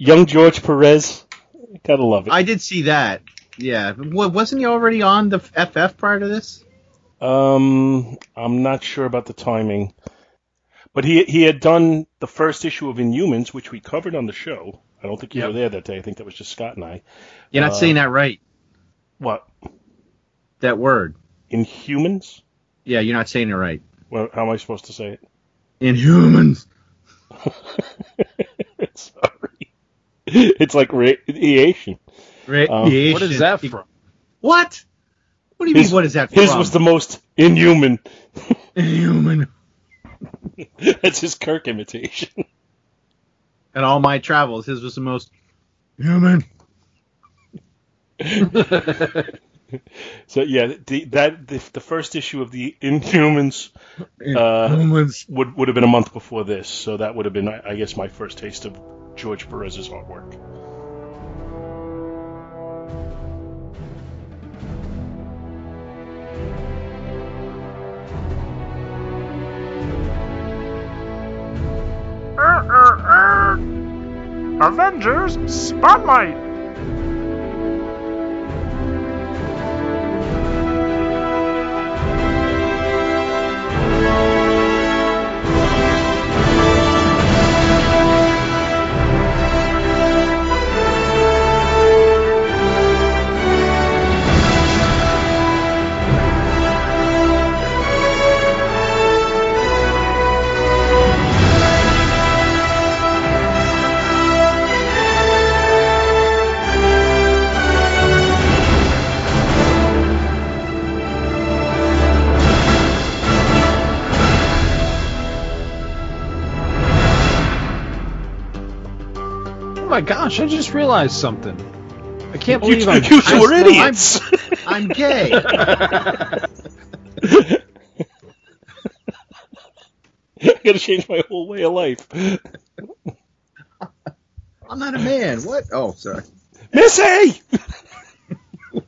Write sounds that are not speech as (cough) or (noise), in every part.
young George Perez. Gotta love it. I did see that. Yeah, wasn't he already on the FF prior to this? Um, I'm not sure about the timing, but he he had done the first issue of Inhumans, which we covered on the show. I don't think you Yep. were there that day. I think that was just Scott and I. You're not Uh, saying that right. What That word. Inhumans? Yeah, you're not saying it right. Well, how am I supposed to say it? Inhumans. (laughs) (laughs) Sorry. (laughs) It's like radiation. Radiation. What is that from? What? What do you His- mean? What is that From? His was the most inhuman. (laughs) inhuman. (laughs) That's his Kirk imitation. And all my travels, his was the most human. So yeah, the, that the, the first issue of the Inhumans uh, would would have been a month before this, so that would have been, I I guess, my first taste of George Perez's artwork. Uh, uh, uh. Avengers Spotlight. My gosh! I just realized something. I can't You, believe I'm. you two are I- idiots. (laughs) I'm gay. (laughs) I gotta change my whole way of life. I'm not a man. What? Oh, sorry. Missy! (laughs)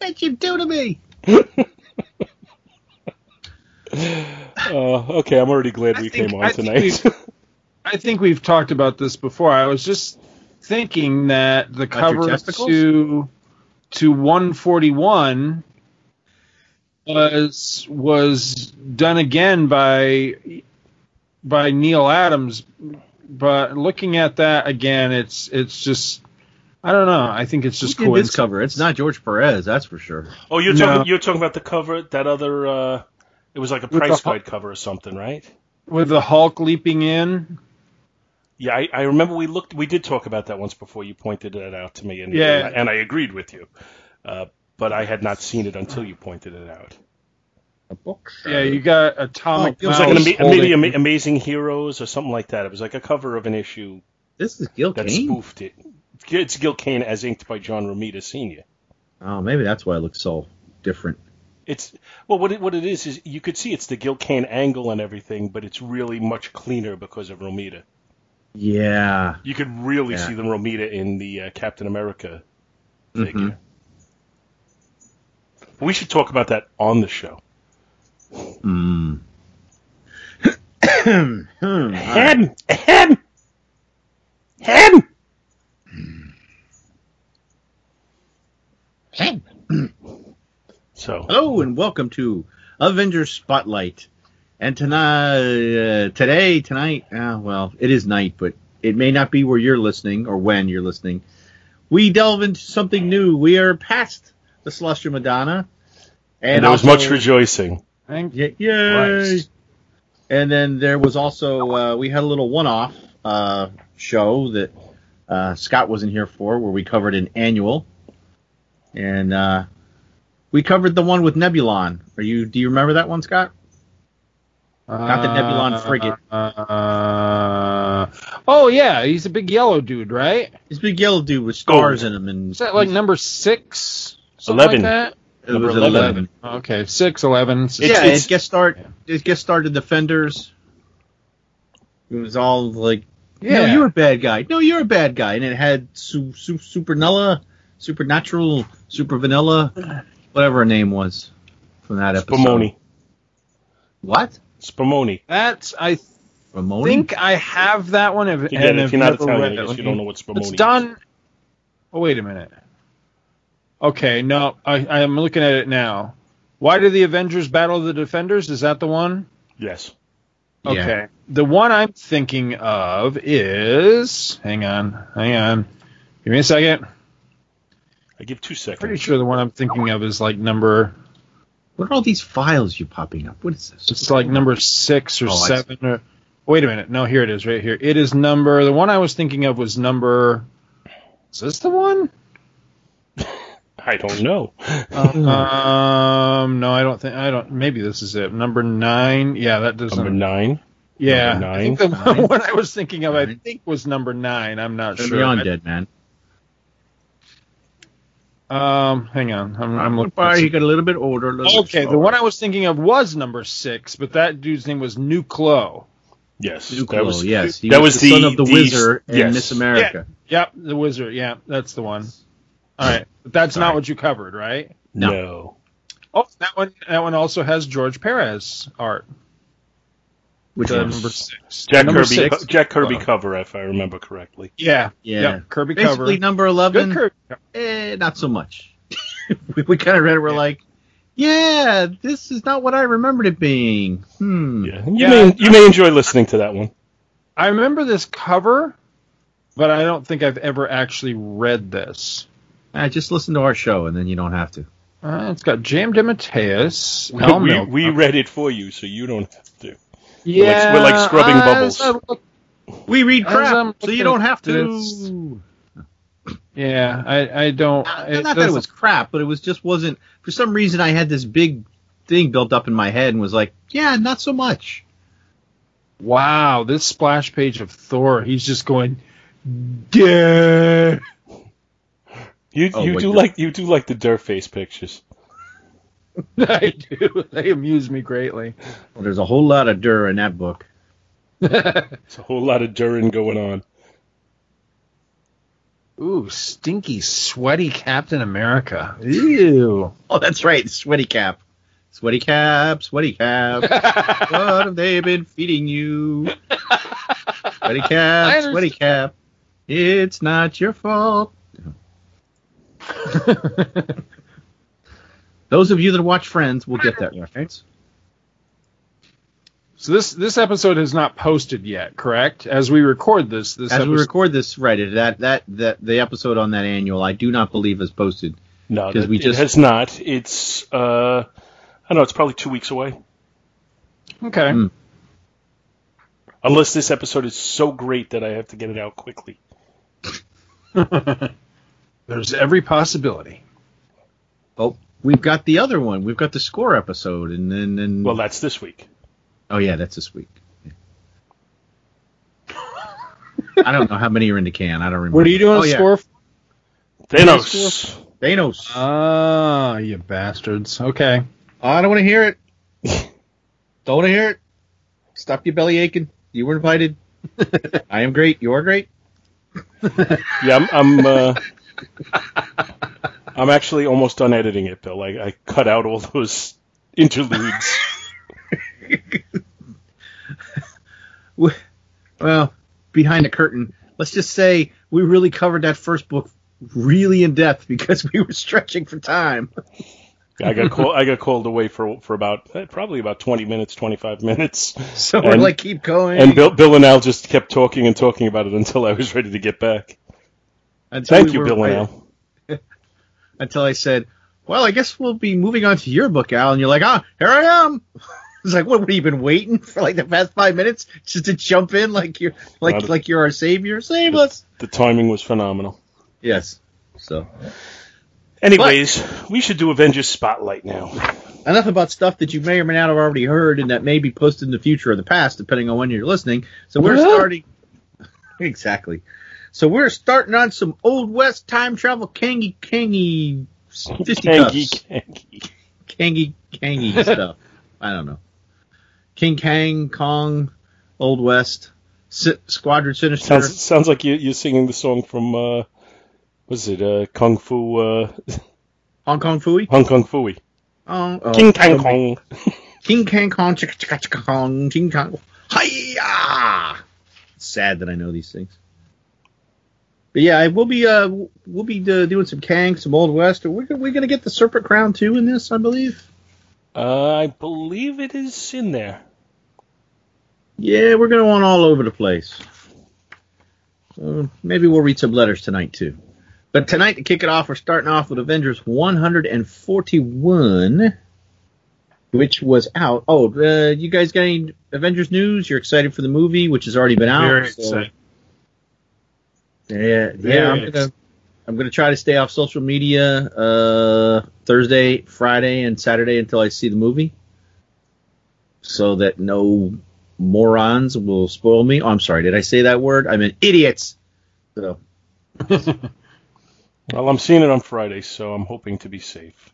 What'd you do to me? Uh, okay, I'm already glad I we think- came on think tonight. we've- I think we've talked about this before. I was just thinking that the About cover testicles? to to 141 was was done again by by Neil Adams, but looking at that again, it's it's just I don't know. I think it's just Who did this cover? It's not George Perez, that's for sure. oh, you're No. talking you're talking about the cover that other uh it was like a price guide cover or something, right? with the Hulk leaping in. Yeah, I, I remember we looked we did talk about that once before you pointed it out to me and Yeah. and, I, and I agreed with you. Uh, but I had not seen it until you pointed it out. A book. Yeah, you got Atomic Oh, It was like an ama- maybe holding- ama- Amazing Heroes or something like that. It was like a cover of an issue This is Gil that Kane. spoofed it. It's Gil Kane as inked by John Romita Sr. Oh, maybe that's why it looks so different. It's well, what it, what it is is you could see it's the Gil Kane angle and everything, but it's really much cleaner because of Romita. Yeah. You could really Yeah. see the Romita in the uh, Captain America figure. Mhm. We should talk about that on the show. Mm. Hmm, all right. Hem, hem, hem. So Hello and welcome to Avengers Spotlight. And tonight, uh, today, tonight, uh, well, it is night, but it may not be where you're listening or when you're listening. We delve into something new. We are past the Celestial Madonna, and there was also- much rejoicing. Thank Yeah, yay! Christ. And then there was also uh, we had a little one-off uh, show that uh, Scott wasn't here for, where we covered an annual, and uh, we covered the one with Nebulon. Are you? Do you remember that one, Scott? Not the Nebulon frigate. Uh, oh yeah, he's a big yellow dude, right? This big yellow dude with stars Gold. in him, and Is that like number six? Eleven. Like that? it number was 11. eleven. Okay, six, eleven. It's- yeah, it's- it guest start. It guest started Defenders. It was all like No, you're a bad guy. No, you're a bad guy. And it had su- su- Supernella, Supernatural, Super Vanilla, whatever her name was from that episode. Spumoni. What? Spumoni. That's I Ramoni? think I have that one. If, Again, and if have you're not Italian, I guess you don't know what Spumoni It's is. done. Oh wait a minute. Okay, no, I, I'm looking at it now. Why do the Avengers battle the Defenders? Is that the one? Yes. Yeah. Okay. The one I'm thinking of is. Hang on, hang on. Give me a second. I give two seconds. Pretty sure the one I'm thinking of is like number. What are all these files you popping up? What is this? It's like number six or Oh, I see. seven or. Wait a minute. No, here it is, right here. It is number. The one I was thinking of was number. Is this the one? I don't know. (laughs) Um, no, I don't think. I don't. Maybe this is it. Number nine. Yeah, that doesn't. Number nine. yeah, number I think nine. (laughs) the Nine. one I was thinking of, I think was number nine. I'm not Turn sure. me on, dead man. Um, hang on. I'm, I'm looking. Why at you got a little bit older. a little bit Okay, the one I was thinking of was number six, but that dude's name was Nuklo. Yes. Duclo, that was yes, he that was, was the, son of the, the- Whizzer and yes. Miss America. Yep, the Whizzer. Yeah, that's the one. All right, but that's Sorry. not what you covered, right? No. no. Oh, that one. That one also has George Perez art. Which the one? number six. Jack number Kirby. six. Jack Kirby Oh. cover, if I remember correctly. Yeah. Yeah. Yep, Kirby Basically, cover. number Good eleven. Kirby. Eh, not so much. (laughs) we we kind of read it. We're Yeah. like, yeah, this is not what I remembered it being. Hmm. Yeah. You Yeah. may you may enjoy listening to that one. I remember this cover, but I don't think I've ever actually read this. I just listen to our show, and then you don't have to. Uh, it's got J.M. DeMatteis, Al we, we read it for you, so you don't have to. yeah, we're like scrubbing as bubbles. I look- We read crap, I'm so you don't have to. yeah, I, I don't. Not, it not that it was crap, but it was just wasn't. For some reason, I had this big thing built up in my head and was like, yeah, not so much. Wow, this splash page of Thor, he's just going, yeah. You Oh, you do you're- like you do like the dirt face pictures. (laughs) I do. They amuse me greatly. Well, there's a whole lot of dur in that book. (laughs) It's a whole lot of Durin going on. Ooh, stinky, sweaty Captain America. Ew. (laughs) Oh, that's right, sweaty cap, sweaty cap, sweaty cap. what have they been feeding you? Sweaty I cap, understand. sweaty cap. It's not your fault. Those of you that watch Friends will get that reference. so this this episode has not posted yet, correct? As we record this, this As we record this, right? That that that the episode on that annual, I do not believe is posted. No, 'Cause that- we it just- has not. It's uh, I don't know. It's probably two weeks away. Okay. Mm. Unless this episode is so great that I have to get it out quickly. (laughs) There's every possibility. Oh, we've got the other one. We've got the score episode, and then and Well, that's this week. oh yeah, that's this week. I don't know how many are in the can. I don't remember. What are you doing? Oh, yeah. Score? Thanos. Thanos. Ah, you bastards. Okay. I don't want to hear it. don't want to hear it. Stop your belly aching. You were invited. (laughs) I am great. You are great. Yeah, I'm. I'm, uh, (laughs) I'm actually almost done editing it, Bill. I, I cut out all those (laughs) interludes. (laughs) Well, behind the curtain, let's just say we really covered that first book really in depth because we were stretching for time. I got call, I got called away for for about eh, probably about 20 minutes, 25 minutes, So we're And- like, keep going. and Bill, Bill and Al just kept talking and talking about it until I was ready to get back. until Thank we you, were Bill and ready- Al. Until I said, well, I guess we'll be moving on to your book, Al. And you're like, ah, here I am. (laughs) It's like, what? What have you been waiting for like the past five minutes just to jump in, like you're like a- like you're our savior? Save us. The timing was phenomenal. Yes. So Anyways, we should do Avengers Spotlight now. enough about stuff that you may or may not have already heard and that may be posted in the future or the past, depending on when you're listening. So we're What? starting (laughs) exactly. So we're starting on some old west time travel kangy kangy fisticuffs. Kangy, kangy. kangy kangy (laughs) stuff. I don't know. King Kang Kong, Old West, Si- Squadron Sinister. Sounds sounds like you, you're singing the song from uh, was it uh, Kung Fu uh, Hong Kong Phooey. Hong Kong Phooey Oh, oh, King Kang Kong. (laughs) King Kang Kong, chicka chicka chicka Kong, King Kong. Hiya! Sad that I know these things. But yeah, we'll be uh we'll be uh, doing some Kang, some Old West. We're we're gonna get the Serpent Crown too in this, I believe. Uh, I believe it is in there. Yeah, we're gonna want all over the place. So maybe we'll read some letters tonight too. But tonight to kick it off, we're starting off with Avengers 141, which was out. Oh, uh, you guys got any Avengers news? You're excited for the movie, which has already been out. Very so- excited. Yeah, yeah. I'm gonna I'm gonna try to stay off social media uh, Thursday, Friday, and Saturday until I see the movie, so that no morons will spoil me. Oh, I'm sorry. Did I say that word? I meant idiots. So (laughs) Well, I'm seeing it on Friday, so I'm hoping to be safe.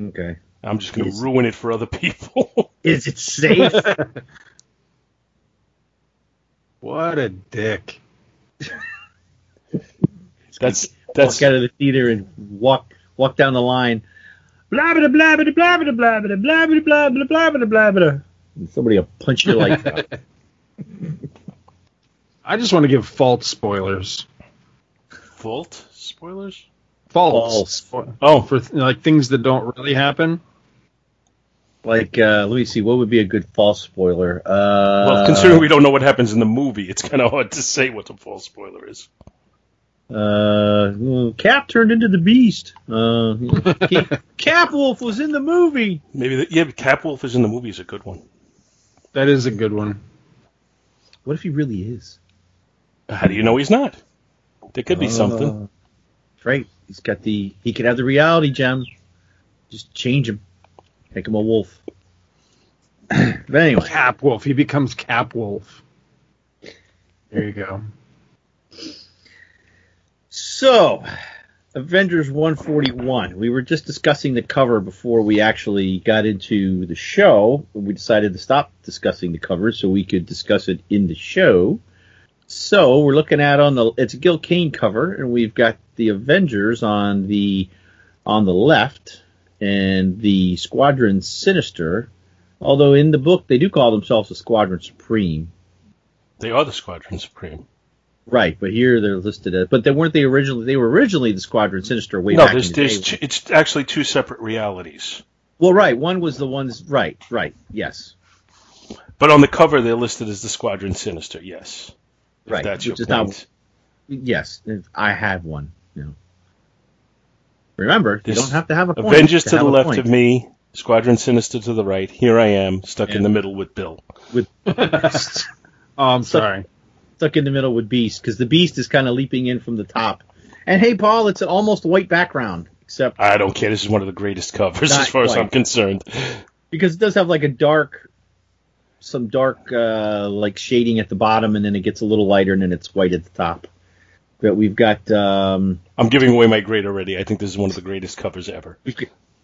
okay. I'm just going Is- to ruin it for other people. (laughs) Is it safe? (laughs) what a dick. That's that's walk out of the theater and walk walk down the line. Blah blah blah blah blah blah blah blah blah blah blah blah blah blah blah blah. Somebody will punch your lights out. I just want to give false spoilers. fault spoilers. False. Oh, For like things that don't really happen. Like, uh, let me see, what would be a good false spoiler? Uh, well, considering we don't know what happens in the movie, it's kind of hard to say what a false spoiler is. Uh, Cap turned into the Beast. Uh, (laughs) Cap Wolf was in the movie. Maybe the, yeah, but Capwolf is in the movie is a good one. That is a good one. What if he really is? How do you know he's not? There could be something. Uh, that's right. He's got the. He could have the reality gem. Just change him. Make him a wolf. (clears throat) but anyway. Cap Wolf. He becomes Cap Wolf. There you go. So, Avengers 141. We were just discussing the cover before we actually got into the show. We decided to stop discussing the cover so we could discuss it in the show. So, we're looking at on the it's a Gil Kane cover and we've got the Avengers on the on the left and the Squadron Sinister. Although in the book they do call themselves the Squadron Supreme. They are the Squadron Supreme. Right, but here they're listed as. But they weren't they originally? They were originally the Squadron Sinister way no, back there's in the there's day. two, it's actually two separate realities. Well, right, one was the ones. Right, right, yes, But on the cover, they're listed as the Squadron Sinister. Yes, right. That's your which point. not. Yes, I have one. You know. Remember, you don't have to have a point Avengers to, have the left point. of me, Squadron Sinister to the right. Here I am, stuck in the middle with Bill. With. (laughs) oh, I'm sorry. Stuck in the middle with Beast because the Beast is kind of leaping in from the top. And hey, Paul, it's an almost white background, except I don't care. This is one of the greatest covers as far as. I'm concerned. because it does have like a dark, some dark uh, like shading at the bottom, and then it gets a little lighter, and then it's white at the top. But we've got um, I'm giving away my grade already. I think this is one of the greatest covers ever.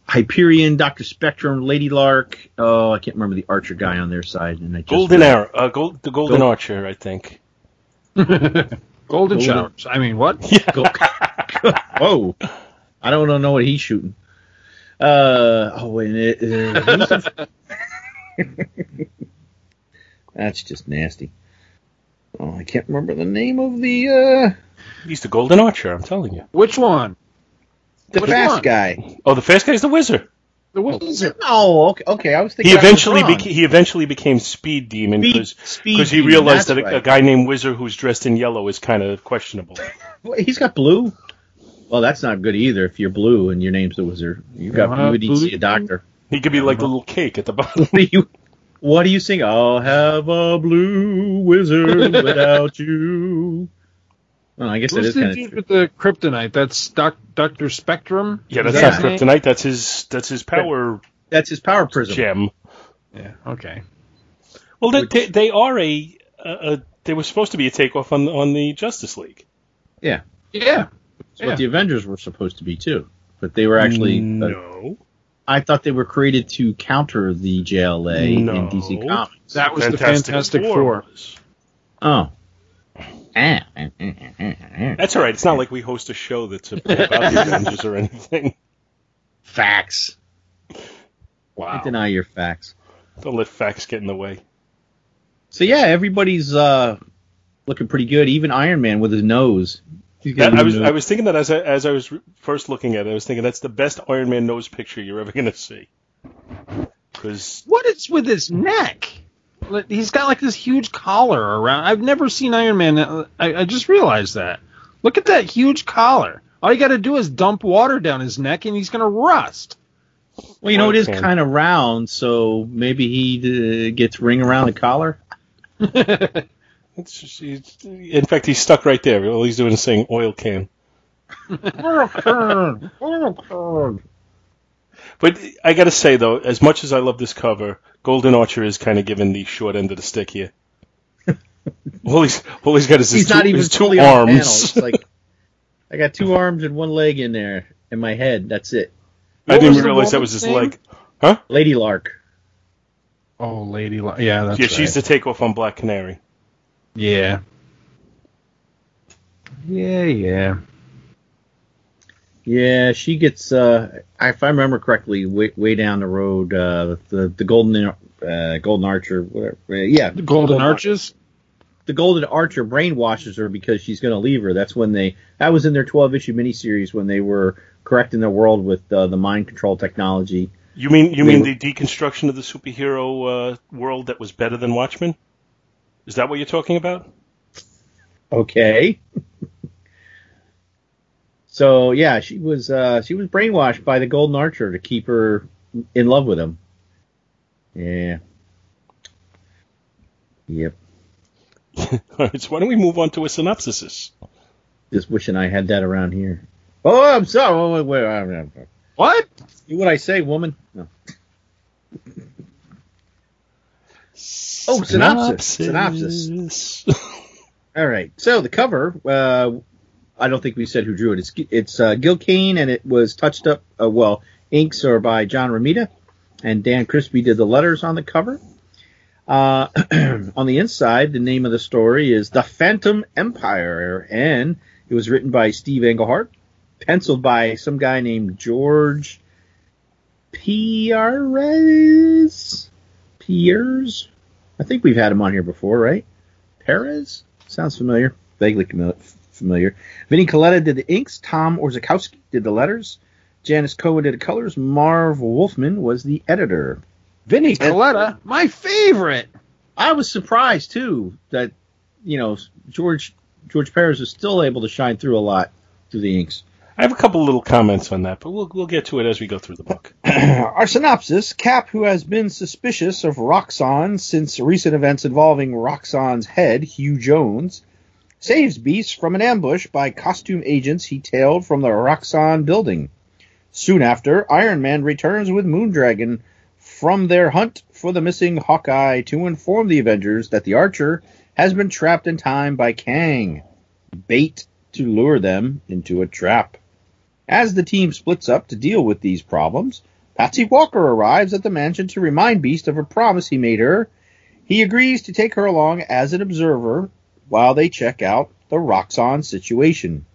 Hyperion, Doctor Spectrum, Lady Lark. Oh, I can't remember the Archer guy on their side, and I just Golden Arrow, uh, gold, the Golden Gold- Archer, I think. (laughs) Golden, Golden- showers. I mean, what? (laughs) Yeah. Go- (laughs) Whoa, I don't know what he's shooting. Uh oh, wait, uh, that's just nasty. Oh, I can't remember the name of the uh He's the Golden Archer. I'm telling you. Which one? the Which fast one? guy. Oh, the fast guy's the Whizzer. The Whizzer. Oh, okay, okay. I was thinking He I was eventually wrong. beca- he eventually became Speed Demon Speed- because he realized that's that a, a guy named Whizzer who's dressed in yellow is kind of questionable. (laughs) Well, He's got blue. Well, that's not good either. If you're blue and your name's the Whizzer, you got Uh, blue. You need to see a doctor. He could be like the little cake at the bottom. What (laughs) do you? What do you sing? I'll have a blue Whizzer (laughs) without you. Well, I guess that Who's is the kind of dude with the kryptonite? That's Doc, Doctor Spectrum. Yeah, that's Is not his kryptonite. That's his that's his power That's his power prism. gem. Yeah. Okay. Well, they, they, they are a, a, a they were supposed to be a takeoff on on the Justice League. Yeah. That's Yeah. what the Avengers were supposed to be too. But they were actually. uh, no. I thought they were created to counter the JLA No. in DC Comics. That was the Fantastic Four. was. Oh. That's all right. It's not like we host a show that's about (laughs) the Avengers or anything. Facts. Wow. deny your facts. Don't let facts get in the way. So yeah, everybody's uh, looking pretty good. Even Iron Man with his nose. He's That- a I was nose. I was thinking that as I, as I was first looking at it, I was thinking that's the best Iron Man nose picture you're ever going to see. Because What is with his neck? Like, He's got like this huge collar around. I've never seen Iron Man. I, I just realized that. Look at that huge collar. All you got to do is dump water down his neck, and he's gonna rust. well, you know, it is kind of round, so maybe he uh, gets ring around the collar. (laughs) it's just, he's, in fact, he's stuck right there. All he's doing is saying oil can. (laughs) oil can, oil can. But I got to say though, as much as I love this cover, Golden Archer is kind of given the short end of the stick here. (laughs) all he's all he's got is his arms. He's two, not even his two fully on panel. arms. Like (laughs) I got two arms and one leg in there in my head. That's it. I didn't was realize that was his name? leg. Huh? Lady Lark. Oh, Lady, Lo- yeah, that's yeah, she's the takeoff on Black Canary. yeah, yeah, yeah. Yeah, she gets. Uh, if I remember correctly, way, way down the road, uh, the the golden uh, golden archer, whatever. uh, yeah, The Golden Arches. the golden archer brainwashes her because she's going to leave her. That's when they. That was in their twelve issue miniseries when they were correcting the world with uh, the mind control technology. You mean you They mean were- the deconstruction of the superhero uh, world that was better than Watchmen? Is that what you're talking about? Okay. (laughs) so yeah, she was uh, she was brainwashed by the golden archer to keep her in love with him. Yeah. Yep. (laughs) All right, so why don't we move on to a synopsis? Just wishing I had that around here. Oh, I'm sorry. Oh, wait, wait, wait. What? Do what I say, woman. No. Oh, synopsis. Synopsis. All right. So the cover, uh, I don't think we said who drew it. It's it's uh, Gil Kane, and it was touched up. Uh, well, inks are by John Romita, and Dan Crespi did the letters on the cover. Uh, (clears throat) on the inside, the name of the story is The Phantom Empire, and it was written by Steve Englehart, penciled by some guy named George Pierres. Piers? I think we've had him on here before, right? Perez? Sounds familiar. Vaguely familiar. Vinnie Colletta did the inks. Tom Orzechowski did the letters. Janice Cohen did the colors. Marv Wolfman was the editor. Vinnie Colletta, my favorite. I was surprised too that you know George George Perez was still able to shine through a lot through the inks. I have a couple little comments on that, but we'll we'll get to it as we go through the book. (clears throat) Our synopsis Cap, who has been suspicious of Roxxon since recent events involving Roxxon's head, Hugh Jones, saves Beast from an ambush by costume agents he tailed from the Roxxon building. Soon after, Iron Man returns with Moondragon from their hunt for the missing Hawkeye to inform the Avengers that the Archer has been trapped in time by Kang. Bait to lure them into a trap. As the team splits up to deal with these problems, Patsy Walker arrives at the mansion to remind Beast of a promise he made her. He agrees to take her along as an observer while they check out the Roxxon situation.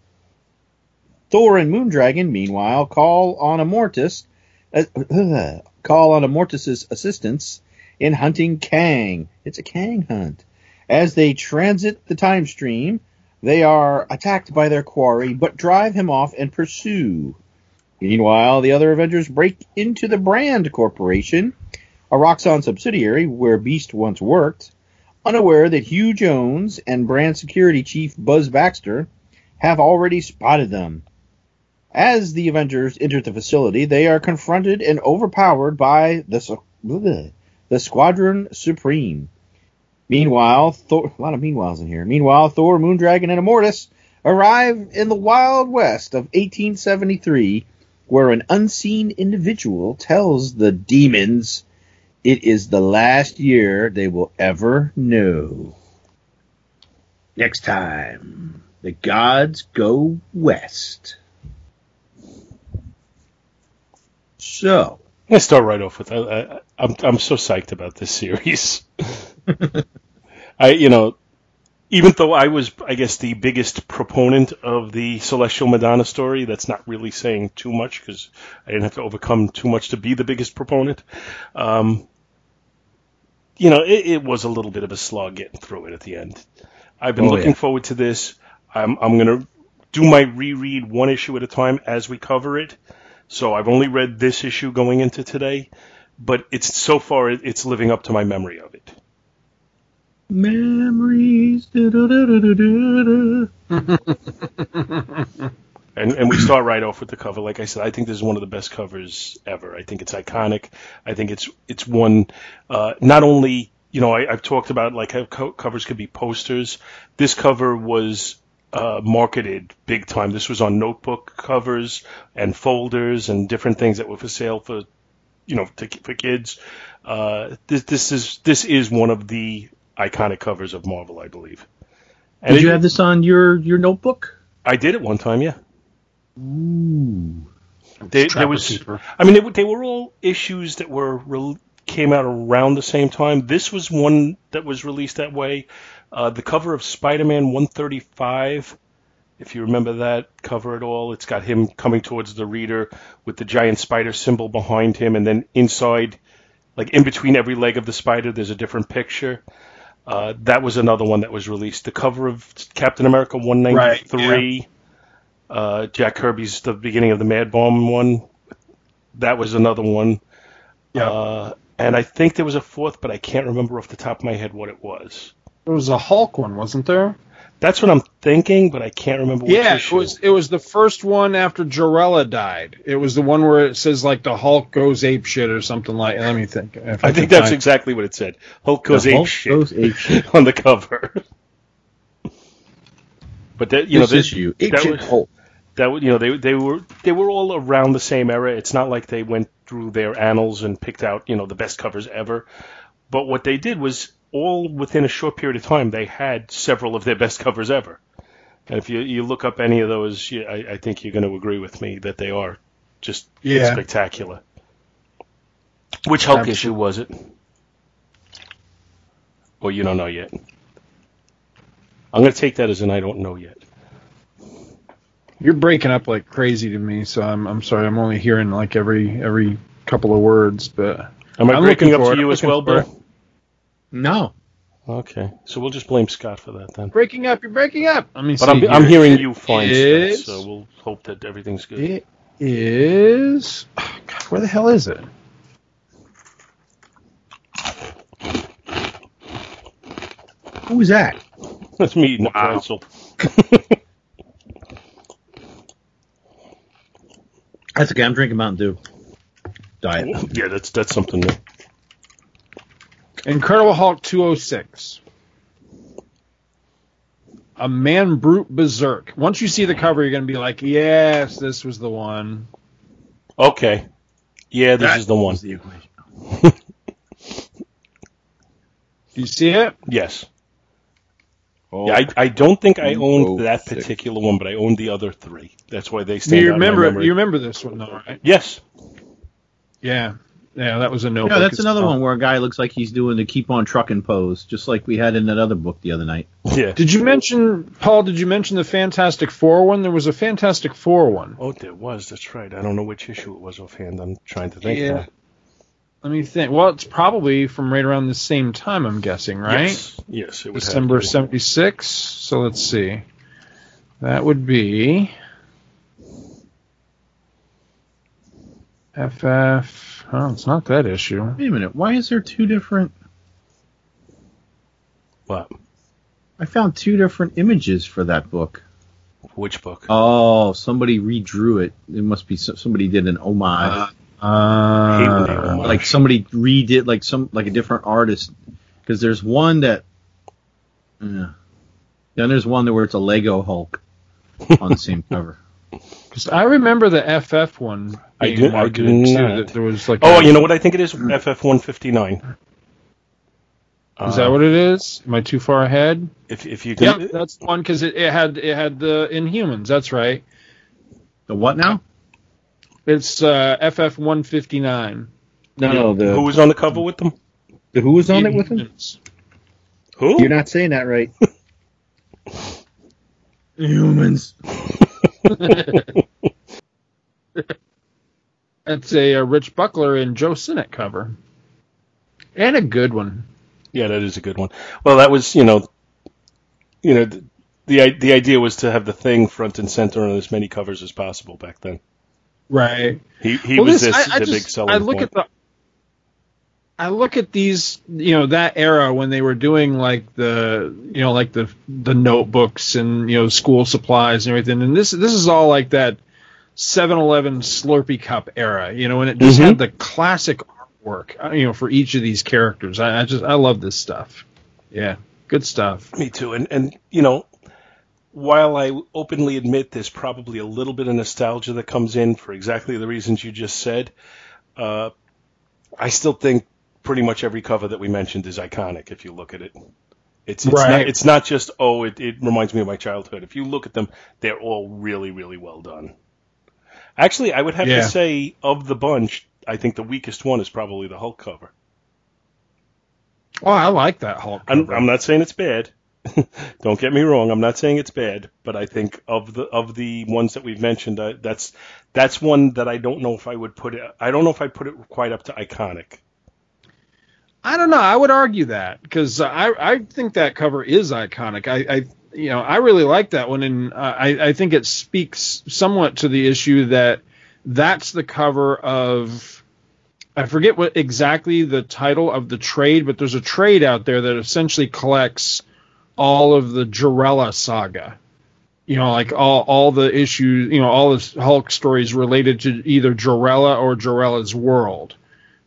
Thor and Moondragon, meanwhile, call on Immortus, uh, (clears throat) call on Immortus's assistance in hunting Kang. It's a Kang hunt. As they transit the time stream, they are attacked by their quarry, but drive him off and pursue. Meanwhile, the other Avengers break into the Brand Corporation, a Roxxon subsidiary where Beast once worked, unaware that Hugh Jones and Brand Security Chief Buzz Baxter have already spotted them. As the Avengers enter the facility, they are confronted and overpowered by the, the Squadron Supreme. Meanwhile, Thor, a lot of meanwhiles in here. Meanwhile, Thor, Moondragon, and Immortus arrive in the Wild West of 1873, where an unseen individual tells the demons it is the last year they will ever know. Next time, the gods go west. So, I start right off with I, I, I'm I'm so psyched about this series. (laughs) I you know, even though I was I guess the biggest proponent of the Celestial Madonna story, that's not really saying too much because I didn't have to overcome too much to be the biggest proponent. Um, you know, it, it was a little bit of a slog getting through it at the end. I've been Oh, looking yeah. forward to this. I'm I'm gonna do my reread one issue at a time as we cover it. So I've only read this issue going into today, but it's so far it's living up to my memory of it. Memories. (laughs) And and we start right off with the cover. Like I said, I think this is one of the best covers ever. I think it's iconic. I think it's it's one uh, not only you know I, I've talked about like how co- covers could be posters. This cover was uh, marketed big time. This was on notebook covers and folders and different things that were for sale for you know to, for kids. Uh, this this is this is one of the iconic covers of Marvel, I believe. And Did you have this on your your notebook? I did it one time, yeah. Ooh. They, there was, Keeper. I mean, they, were- they were all issues that were re- came out around the same time. This was one that was released that way. Uh, the cover of Spider-Man 135, if you remember that cover at all, it's got him coming towards the reader with the giant spider symbol behind him, and then inside, like in between every leg of the spider, there's a different picture. Uh, that was another one that was released. The cover of Captain America 193, uh, Jack Kirby's the beginning of the Mad Bomb one. That was another one. Yeah. Uh, and I think there was a fourth, but I can't remember off the top of my head what it was. There was a Hulk one, wasn't there? That's what I'm thinking, but I can't remember which Yeah, it was. It was the first one after Jarella died. It was the one where it says like the Hulk goes ape shit or something like. Let me think. if I think that's find- exactly what it said. Hulk goes ape Hulk shit goes ape (laughs) shit. on the cover. (laughs) but that you this know this issue. Ape shit was- Hulk. That you know they they were they were all around the same era. It's not like they went through their annals and picked out you know the best covers ever. But what they did was all within a short period of time they had several of their best covers ever. And if you you look up any of those, you, I, I think you're going to agree with me that they are just Yeah. spectacular. Which Hulk Absolutely. issue was it? Or you don't know yet? I'm going to take that as an I don't know yet. You're breaking up like crazy to me, so I'm I'm sorry. I'm only hearing like every every couple of words, but Am I I'm breaking looking up for to you I'm as well, for Bill? No. Okay, so we'll just blame Scott for that then. breaking up. You're breaking up. Let me But see. I'm, I'm hearing It you fine, is- Scott, so we'll hope that everything's good. It is. oh, God, where the hell is it? Who's that? (laughs) That's me eating Wow. a (laughs) pretzel. That's okay. I'm drinking Mountain Dew. Diet. Yeah, that's that's something new. Incredible Hulk 206. A man brute berserk. Once you see the cover, you're gonna be like, "Yes, this was the one." Okay. Yeah, this That is the one. the equation. Do (laughs) you see it? Yes. Oh, Yeah, I, I don't think I owned Oh, that six. particular one, but I owned the other three. That's why they stand You out in my remember? You remember this one though, right? Yes. Yeah, yeah. That was a no. yeah, that's another one where a guy looks like he's doing the keep on trucking pose, just like we had in that other book the other night. (laughs) Yeah. Did you mention Paul? Did you mention the Fantastic Four one? There was a Fantastic Four one. Oh, there was. That's right. I don't know which issue it was offhand. I'm trying to think. Yeah. now. Let me think. Well, it's probably from right around the same time. I'm guessing, right? Yes. Yes. It would have December '76. So let's see. That would be FF. Oh, it's not that issue. Wait a minute. Why is there two different? What? I found two different images for that book. Which book? Oh, somebody redrew it. It must be somebody did an homage. Uh, Uh, Hate when they homage. like somebody redid like some like a different artist because there's one that yeah then there's one that where it's a lego hulk on the same (laughs) cover Because I remember the FF one. I being do- I marketed, do too, that There was like. Oh, a- you know what I think it is? FF 159. Is that what it is? Am I too far ahead? If, if you can. Yeah, that's the one because it, it had it had the Inhumans. That's right. the what now It's uh, FF one fifty nine. no no the Who was on the cover with them? the who was on it with them? Who? you're not saying that right (laughs) humans (laughs) That's a, uh Rich Buckler and Joe Sinnott cover, and a good one. Yeah, that is a good one. Well, that was you know, you know, the the, the idea was to have the thing front and center on as many covers as possible back then. Right. He he Well, was this- this I- I the just- big selling I look point. at the. I look at these, you know, that era when they were doing like the, you know, like the the notebooks and you know school supplies and everything, and this this is all like that 7-Eleven Slurpee cup era, you know, when it just Mhm. had the classic artwork, uh, you know, for each of these characters. I, I just I love this stuff. Yeah, good stuff. Me too. And and you know, while I openly admit there's probably a little bit of nostalgia that comes in for exactly the reasons you just said, uh, I still think pretty much every cover that we mentioned is iconic. If you look at it, it's it's, not, it's not just oh it, it reminds me of my childhood. If you look at them, they're all really really well done. Actually, I would have Yeah. to say of the bunch, I think the weakest one is probably the Hulk cover. Oh, I like that Hulk. I'm, cover. I'm not saying it's bad. (laughs) Don't get me wrong. I'm not saying it's bad, but I think of the of the ones that we've mentioned, uh, that's that's one that I don't know if I would put it. I don't know if I put it quite up to iconic. I don't know. I would argue that because I I think that cover is iconic. I, I you know I really like that one, and I I think it speaks somewhat to the issue that that's the cover of. I forget what exactly the title of the trade, but there's a trade out there that essentially collects all of the Jarella saga. You know, like all all the issues, you know, all the Hulk stories related to either Jarella or Jarella's world,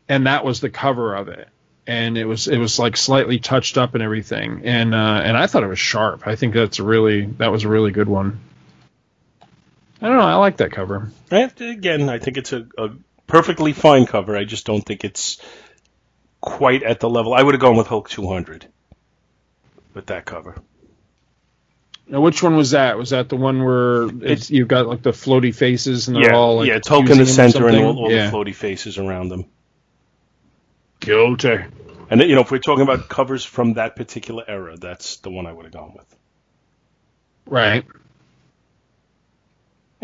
and that was the cover of it. And it was it was like slightly touched up and everything. And uh and i thought it was sharp. I think that's really that was a really good one. I don't know. I like that cover. And again, I think it's a, a perfectly fine cover. I just don't think it's quite at the level. I would have gone with Hulk 200 with that cover. now which one was that was that the one where it's you've got like the floaty faces and they're yeah, all like yeah, it's Hulk in the using them or center and all, all yeah. the floaty faces around them. guilty And you know, if we're talking about covers from that particular era, that's the one I would have gone with. right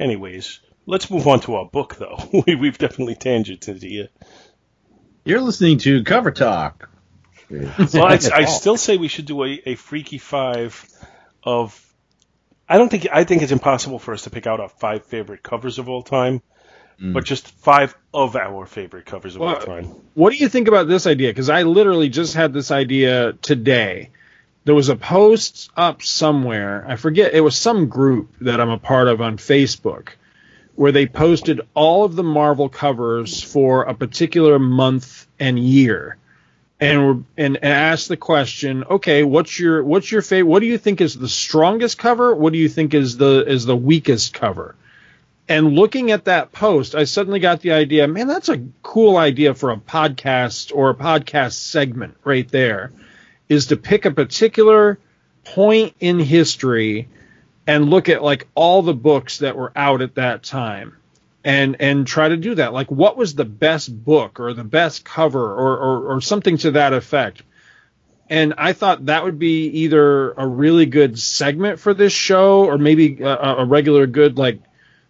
Anyways, let's move on to our book, though. (laughs) we, we've definitely tangented here. You're listening to Cover Talk. Well, I, I still say we should do a, a Freaky Five of. I don't think I think it's impossible for us to pick out our five favorite covers of all time, mm. but just five of our favorite covers of all time. What do you think about this idea? Because I literally just had this idea today. There was a post up somewhere. I forget. It was some group that I'm a part of on Facebook where they posted all of the Marvel covers for a particular month and year. And, and and asked the question, okay, what's your what's your favorite? What do you think is the strongest cover? What do you think is the is the weakest cover? And looking at that post, I suddenly got the idea, man, that's a cool idea for a podcast or a podcast segment right there, is to pick a particular point in history and look at like all the books that were out at that time and and try to do that. Like what was the best book or the best cover or or, or something to that effect. And I thought that would be either a really good segment for this show or maybe a, a regular good like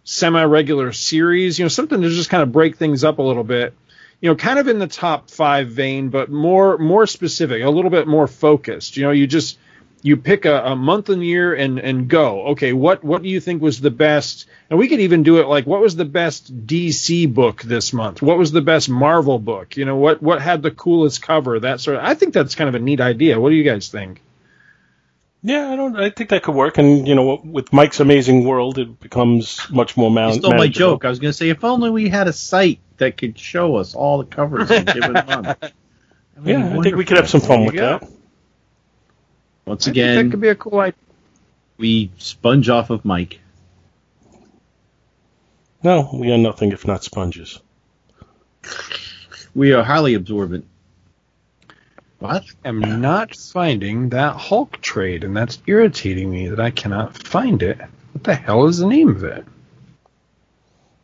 semi-regular series, you know, something to just kind of break things up a little bit. You know, kind of in the top five vein, but more more specific, a little bit more focused. You know, you just you pick a, a month and year and and go. Okay, what what do you think was the best? And we could even do it like what was the best DC book this month? What was the best Marvel book? You know, what what had the coolest cover? That sort of. I think that's kind of a neat idea. What do you guys think? Yeah, I don't. I think that could work. And you know, with Mike's Amazing World, it becomes much more You mount. stole my joke. I was going to say, if only we had a site that could show us all the covers in a given month. (laughs) That would be Yeah, I think we could have some fun with There you that. Go. Once I think that could be a cool idea. we sponge off of Mike. No, we are nothing if not sponges. We are highly absorbent. What? am not finding that Hulk trade, and that's irritating me that I cannot find it. What the hell is the name of it?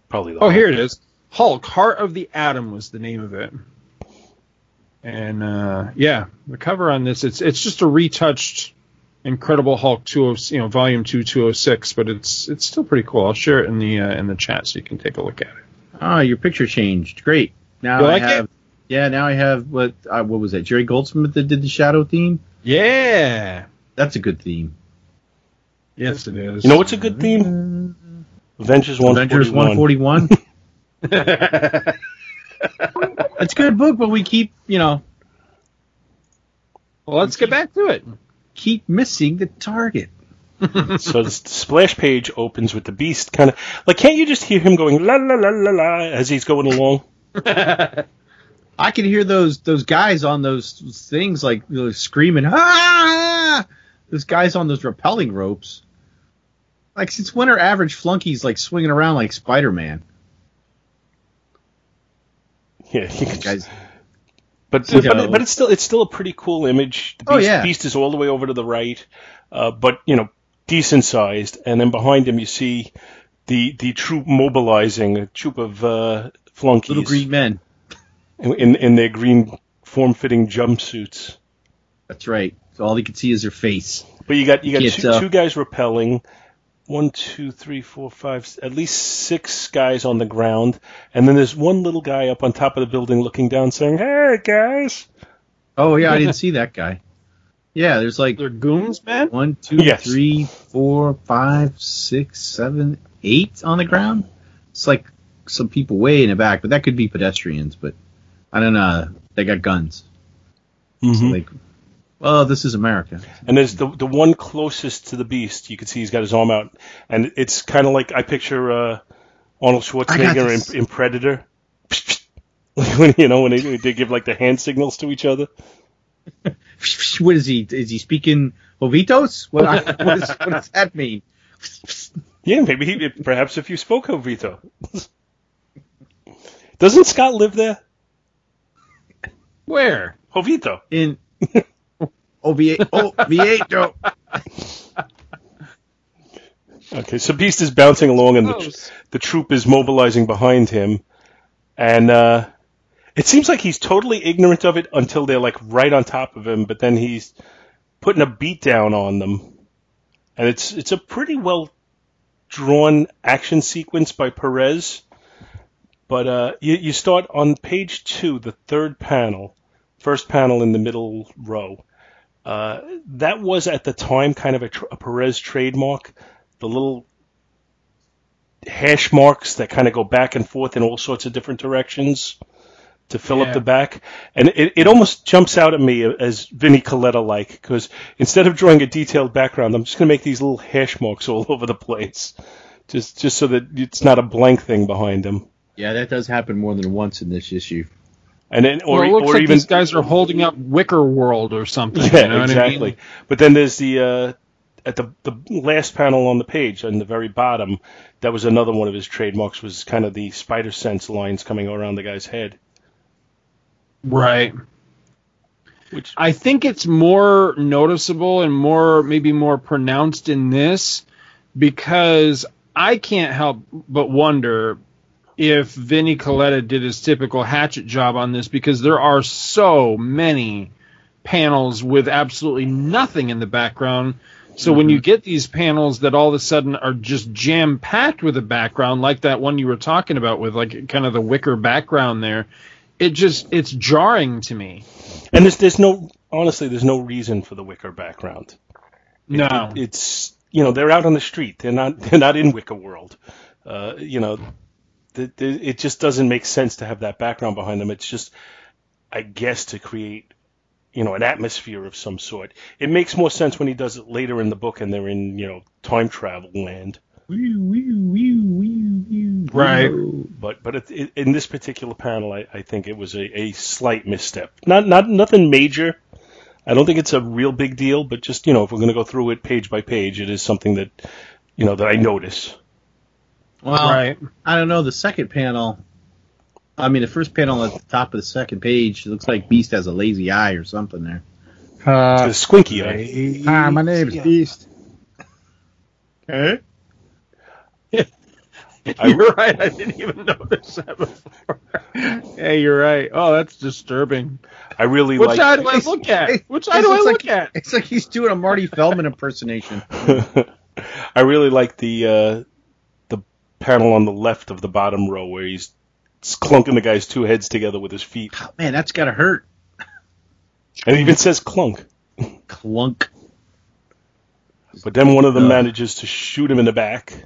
Probably. The Oh, here it is. Hulk, Heart of the Atom was the name of it. And uh, yeah, the cover on this it's it's just a retouched Incredible Hulk 20, you know, Volume 2 206, but it's it's still pretty cool. I'll share it in the uh, in the chat so you can take a look at it. Ah, your picture changed. Great. Now You I like it? have Yeah, now I have what uh, what was that? Jerry Goldsmith that did the Shadow theme. Yeah. That's a good theme. Yes, it is. You know what's a good theme? Avengers Avengers 141. (laughs) (laughs) 141. It's a good book, but we keep you know well, let's get back to it. keep missing the target. (laughs) so the splash page opens with the beast kind of like can't you just hear him going la la la la la as he's going along? (laughs) I can hear those those guys on those things like you know, screaming ah, ah, ah, ah! Those guys on those rappelling ropes. Like since when are average flunkies like swinging around like Spider Man? (laughs) Yeah, you could Guys, But You but, but it's still it's still a pretty cool image. The beast, Oh, yeah. beast is all the way over to the right, uh, but you know decent sized, and then behind him you see the the troop mobilizing a troop of uh, flunkies little green men. in in their green form fitting jumpsuits. That's right. So all you can see is their face. But you got you got two, tell. two guys rappelling. One, two, three, four, five, at least six guys on the ground, and then there's one little guy up on top of the building looking down, saying, "Hey guys!" Oh yeah, I didn't see that guy. Yeah, there's like They're goons, man. one, two, Yes. three, four, five, six, seven, eight on the ground. It's like some people way in the back, but that could be pedestrians. But I don't know. They got guns. So Mhm. like, well, this is America. And there's the the one closest to the beast. You can see he's got his arm out, and it's kind of like I picture uh, Arnold Schwarzenegger in, in Predator. (laughs) when you know when they, they give like the hand signals to each other. (laughs) What is he? Is he speaking Jovitos? What, I, what, is, what does that mean? (laughs) Yeah, maybe he, perhaps if you spoke Jovito. Doesn't Scott live there? Where? Jovito. In OVA, Oviedo. Okay, so Beast is bouncing along, and the, the troop is mobilizing behind him, and uh, it seems like he's totally ignorant of it until they're like right on top of him, but then he's putting a beat down on them, and it's it's a pretty well drawn action sequence by Perez. But uh, you, you start on page two, the third panel, first panel in the middle row. Uh, that was at the time kind of a, a Perez trademark. The little hash marks that kind of go back and forth in all sorts of different directions to fill up the back. And it, it almost jumps out at me as Vinnie Colletta like, because instead of drawing a detailed background, I'm just going to make these little hash marks all (laughs) over the place. Just, just so that it's not a blank thing behind them. Yeah, that does happen more than once in this issue. And then, or, well, or like even these guys are holding up Wicker World or something. Yeah, you know what I exactly. mean? But then there's the uh, at the the last panel on the page, on the very bottom, that was another one of his trademarks. Was kind of the spider sense lines coming around the guy's head. Right. Which I think it's more noticeable and more maybe more pronounced in this because I can't help but wonder if Vinnie Colletta did his typical hatchet job on this because there are so many panels with absolutely nothing in the background. So when you get these panels that all of a sudden are just jam packed with a background, like that one you were talking about with like kind of the wicker background there, it just it's jarring to me. and there's there's no honestly there's no reason for the wicker background. It- No. it- it's you know they're out on the street. They're not (laughs) they're not in Wicker World. Uh, you know, it just doesn't make sense to have that background behind them. It's just, I guess, to create you know an atmosphere of some sort. It makes more sense when he does it later in the book and they're in you know time travel land. Right. But but it, it, in this particular panel, I, I think it was a, a slight misstep. Not not nothing major. I don't think it's a real big deal, but just you know, if we're going to go through it page by page, it is something that you know that I notice. Well, right. I don't know. The second panel, I mean, the first panel at the top of the second page it looks like Beast has a lazy eye or something there. uh The squinky eye. Hi, my name's Beast. (laughs) Okay. (laughs) you're right. I didn't even notice that before. (laughs) yeah, you're right. Oh, that's disturbing. I really Which like. eye do I look at? Which eye do I look like- at? It's like he's doing a Marty Feldman impersonation. I really like the uh, the panel on the left of the bottom row where he's clunking the guy's two heads together with his feet. Oh, man, that's gotta hurt. And it even says clunk. Clunk. But then one of them manages to shoot him in the back.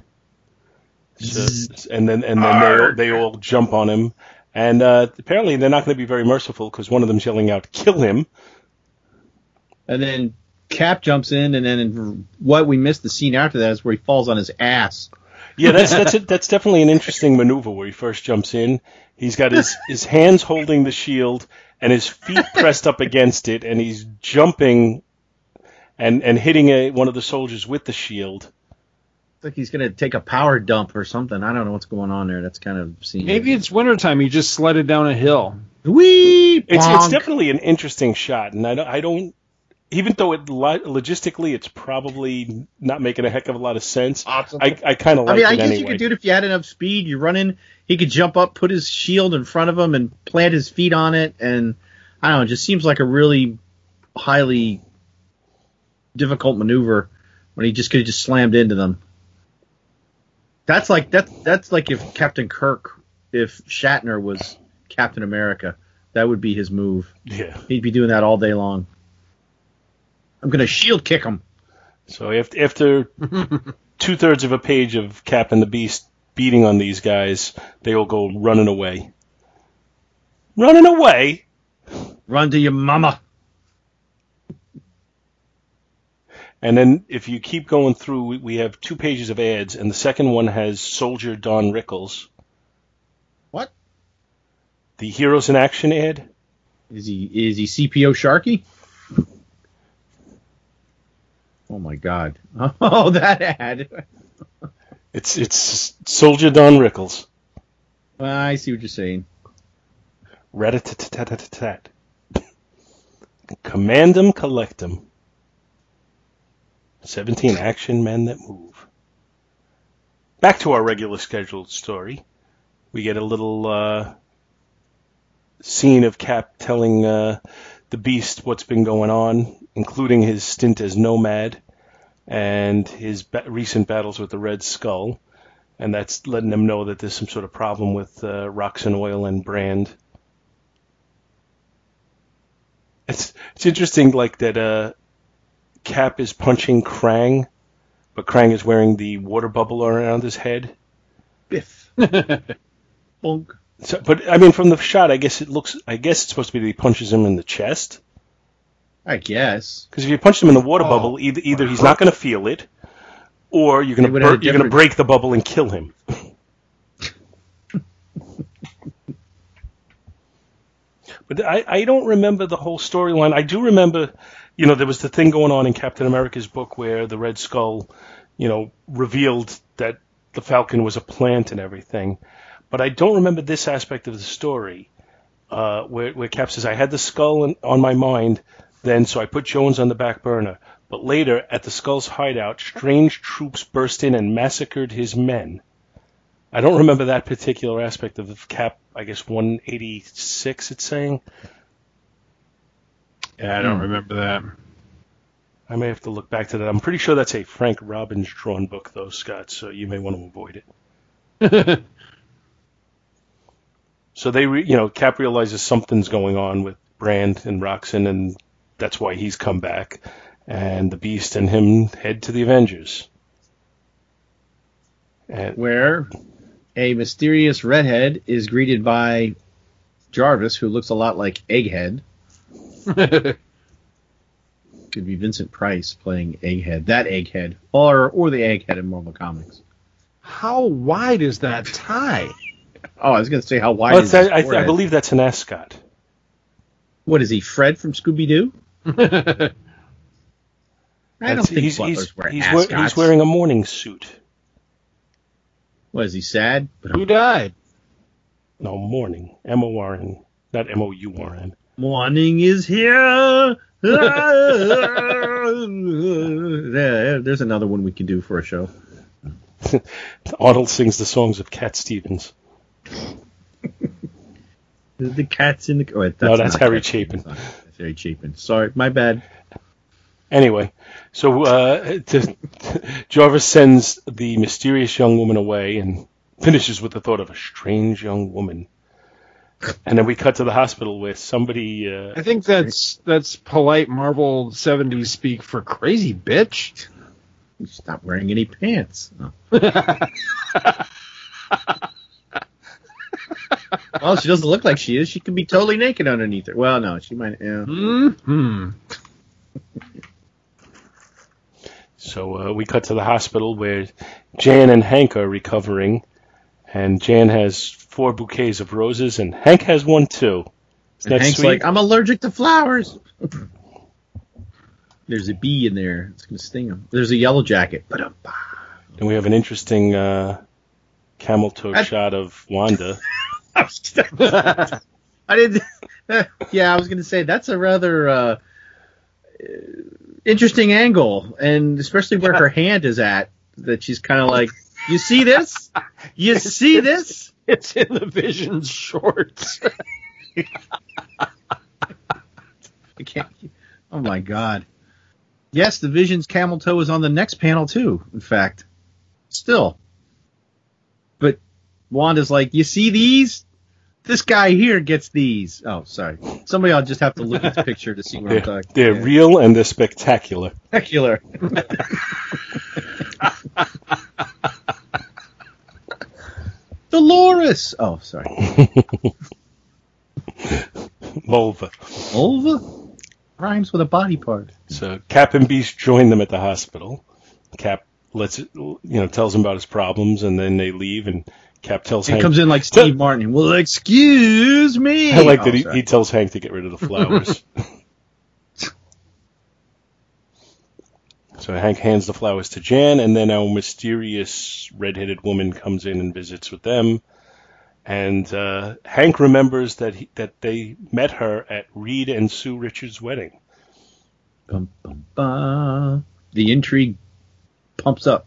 So- and then and then they all, they all jump on him. And uh, apparently they're not going to be very merciful because one of them's yelling out, "Kill him!" And then Cap jumps in, and then in what we missed the scene after that is where he falls on his ass. Yeah, that's that's it. That's definitely an interesting maneuver where he first jumps in. He's got his his hands holding the shield and his feet pressed up against it, and he's jumping and and hitting a, one of the soldiers with the shield. It's like he's gonna take a power dump or something. I don't know what's going on there. That's kind of scene. Maybe it's wintertime. He just sledded down a hill. Wee. It's it's definitely an interesting shot, and I don't, I don't even though it lo- logistically it's probably not making a heck of a lot of sense. awesome. I, I kind of like. I like mean, I guess anyway. you could do it if you had enough speed. You run in, he could jump up, put his shield in front of him, and plant his feet on it. And I don't know, it just seems like a really highly difficult maneuver when he just could have just slammed into them. That's like that's that's like if Captain Kirk, if Shatner was Captain America, that would be his move. yeah. He'd be doing that all day long. I'm gonna shield kick him. So after, (laughs) after two thirds of a page of Captain the Beast beating on these guys, they will go running away. Running away? Run to your mama. And then if you keep going through, we- we have two pages of ads, and the second one has Soldier Don Rickles. What? The Heroes in Action ad? Is he is he CPO Sharky? Oh my god. (laughs) Oh that ad. It's it's Soldier Don Rickles. I see what you're saying. Rat-a-tat-tat-tat-tat. Command 'em, collect 'em. 17 action men that move. Back to our regular scheduled story. We get a little uh, scene of Cap telling uh, the Beast what's been going on, including his stint as Nomad and his ba- recent battles with the Red Skull. And that's letting them know that there's some sort of problem with uh, Roxxon Oil and Brand. It's it's interesting, like that. Uh, Cap is punching Krang, but Krang is wearing the water bubble around his head. Biff. (laughs) Bonk. So, but I mean, from the shot, I guess it looks. I guess it's supposed to be that he punches him in the chest. I guess. Because if you punch him in the water Oh. bubble, either either he's not going to feel it, or you're going They to would have a you're going to break the bubble and kill him. (laughs) but I, I don't remember the whole storyline. I do remember, you know, there was the thing going on in Captain America's book where the Red Skull, you know, revealed that the Falcon was a plant and everything. But I don't remember this aspect of the story, uh, where, where Cap says, "I had the skull in, on my mind, then so I put Jones on the back burner. But later, at the skull's hideout, strange troops burst in and massacred his men." I don't remember that particular aspect of Cap. I guess 186. It's saying. Yeah, I don't remember that. I may have to look back to that. I'm pretty sure that's a Frank Robbins drawn book, though, Scott. So you may want to avoid it. (laughs) So they, re, you know, Cap realizes something's going on with Brand and Roxxon, and that's why he's come back. And the Beast and him head to the Avengers. And Where a mysterious redhead is greeted by Jarvis, who looks a lot like Egghead. (laughs) Could be Vincent Price playing Egghead, that Egghead, or or the Egghead in Marvel Comics. How wide is that tie? (laughs) Oh, I was going to say how wide Oh, is it's- his I, I, believe that's an ascot. What is he, Fred from Scooby Doo? I don't think he's, he's, wear he's, wear- he's wearing a morning suit. Was he sad? Who died? No, morning. M O R N, not M O U R N. Morning is here. (laughs) there, there's another one we can do for a show. (laughs) Arnold sings the songs of Cat Stevens. (laughs) The, cat's in the. Oh, wait, No, that's Harry Cat Chapin. Stevens. That's Harry Chapin. Sorry, my bad. Anyway, so uh, to, Jarvis sends the mysterious young woman away and finishes with the thought of a strange young woman. and then we cut to the hospital where somebody. Uh, I think that's that's polite Marvel '70s speak for crazy bitch. She's not wearing any pants. (laughs) (laughs) well, (laughs) she doesn't look like she is. She could be totally naked underneath her. Well, no, she might. Yeah. Hmm. so uh, we cut to the hospital where Jan and Hank are recovering, and Jan has four bouquets of roses, and Hank has one too. Isn't And Hank's sweet? like, I'm allergic to flowers. (laughs) There's a bee in there. It's gonna sting him. There's a yellow jacket. But and we have an interesting uh, camel toe I- shot of Wanda. (laughs) (laughs) I didn't. (laughs) yeah, I was gonna say that's a rather uh, interesting angle, and especially where her hand is at. That she's kind of like, you see this? You (laughs) see this? It's in the Vision's shorts. I can't. Oh my god. Yes, the Vision's camel toe is on the next panel too. In fact, still. But Wanda's like, you see these? This guy here gets these. Oh, sorry. Somebody I'll just have to look at the picture to see what I'm They're, talking. they're yeah. real and they're spectacular. spectacular. (laughs) Dolores. Oh, sorry. (laughs) Vulva. Vulva rhymes with a body part. So Cap and Beast join them at the hospital. Cap lets it, you know, tells him about his problems, and then they leave. And Cap tells He Hank. comes in like Steve Martin. Well, excuse me. I like Oh, that he, he tells Hank to get rid of the flowers. (laughs) so Hank hands the flowers to Jan, and then our mysterious red-headed woman comes in and visits with them. And uh, Hank remembers that he, that they met her at Reed and Sue Richards' wedding. Bum, bum, bum. The intrigue pumps up.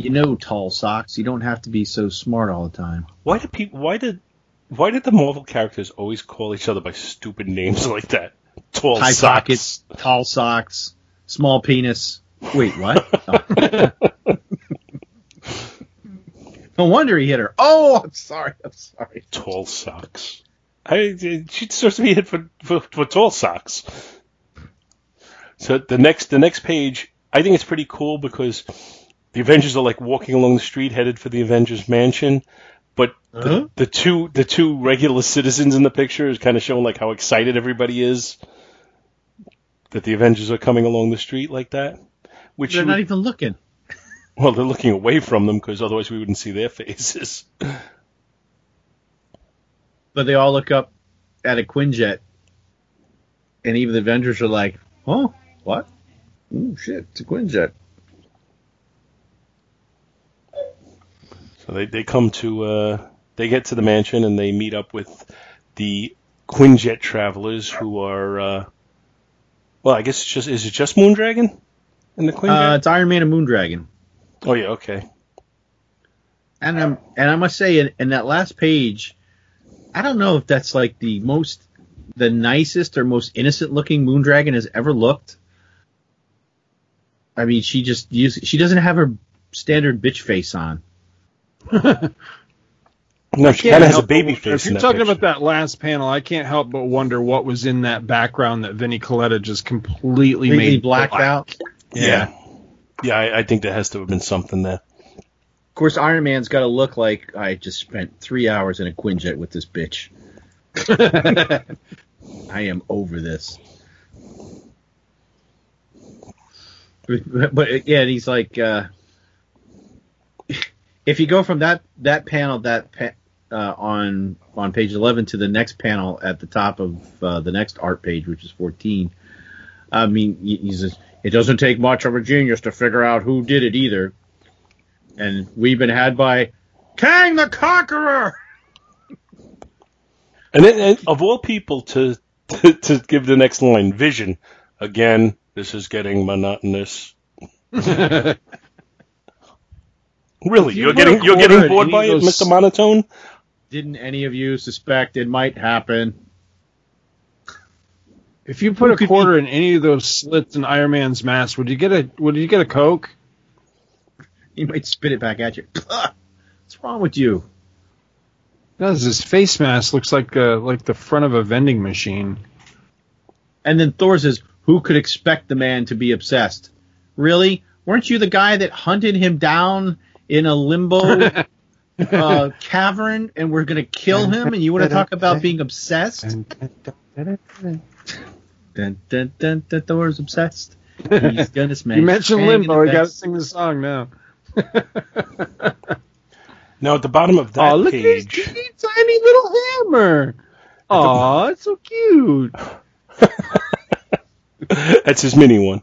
You know, tall socks. You don't have to be so smart all the time. Why did people? Why did? Why did the Marvel characters always call each other by stupid names (laughs) like that? Tall High socks. pockets, tall socks, small penis. Wait, what? Oh. (laughs) (laughs) no wonder he hit her. Oh, I'm sorry. I'm sorry. Tall socks. I, she deserves to be hit for, for for tall socks. So the next the next page, I think it's pretty cool because the Avengers are like walking along the street headed for the Avengers mansion, but Huh? the, uh-huh. the two the two regular citizens in the picture is kind of showing like how excited everybody is that the Avengers are coming along the street like that. Which They're not would- even looking. (laughs) well, they're looking away from them because otherwise we wouldn't see their faces. (laughs) But they all look up at a Quinjet, and even the Avengers are like, "Oh, what? Oh shit, it's a Quinjet." So they, they come to uh, they get to the mansion and they meet up with the Quinjet travelers who are uh, well, I guess it's just is it just Moondragon in the Uh, it's Iron Man and Moondragon. oh yeah, okay. And I'm and I must say, in, in that last page, I don't know if that's like the most, the nicest or most innocent looking Moondragon has ever looked. I mean, she just use she doesn't have her standard bitch face on. No, she kind of has a baby face. If you're that talking picture. about that last panel, I can't help but wonder what was in that background that Vinnie Colletta just completely, Completely made blacked black. out. yeah, yeah, I, I think there has to have been something there. Of course, Iron Man's got to look like I just spent three hours in a Quinjet with this bitch. (laughs) I am over this. But, but again, he's like, uh, if you go from that that panel that pa- uh, on on page eleven to the next panel at the top of uh, the next art page, which is fourteen. I mean, he- he's just, it doesn't take much of a genius to figure out who did it either, and we've been had by Kang the Conqueror. (laughs) And, then, and of all people to, to to give the next line, Vision. Again, this is getting monotonous. (laughs) Really, you you are getting you're getting bored by it, Mr. Monotone? Didn't any of you suspect it might happen? If you put Who a could quarter in any of those slits in Iron Man's mask, would you get a would you get a Coke? He might spit it back at you. (laughs) What's wrong with you? Does his face mask looks like uh, like the front of a vending machine? And then Thor says, "Who could expect the man to be obsessed? Really? Weren't you the guy that hunted him down in a limbo (laughs) uh, cavern and we're gonna kill him? And you want to talk about being obsessed? Dun, dun, dun, dun, Thor's obsessed. He's (laughs) gonna smash. You mentioned Limbo. the You got to sing the song now. (laughs) Now at the bottom of that page. oh, look at his teeny tiny little hammer. Oh, it's so cute. that's his mini one.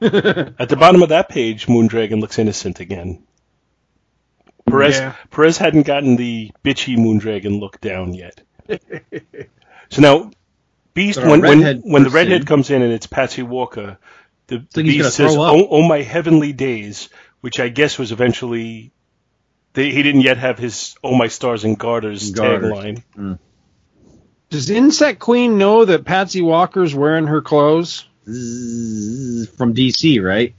At the bottom of that page, Moondragon looks innocent again. Perez Yeah. Perez hadn't gotten the bitchy Moondragon look down yet. so now, Beast when when, when the redhead comes in and it's Patsy Walker, the, the Beast says, "Oh, oh my heavenly days," which I guess was eventually. They, he didn't yet have his "Oh my stars and garters" Garters. tagline. Does Insect Queen know that Patsy Walker's wearing her clothes? From DC, right?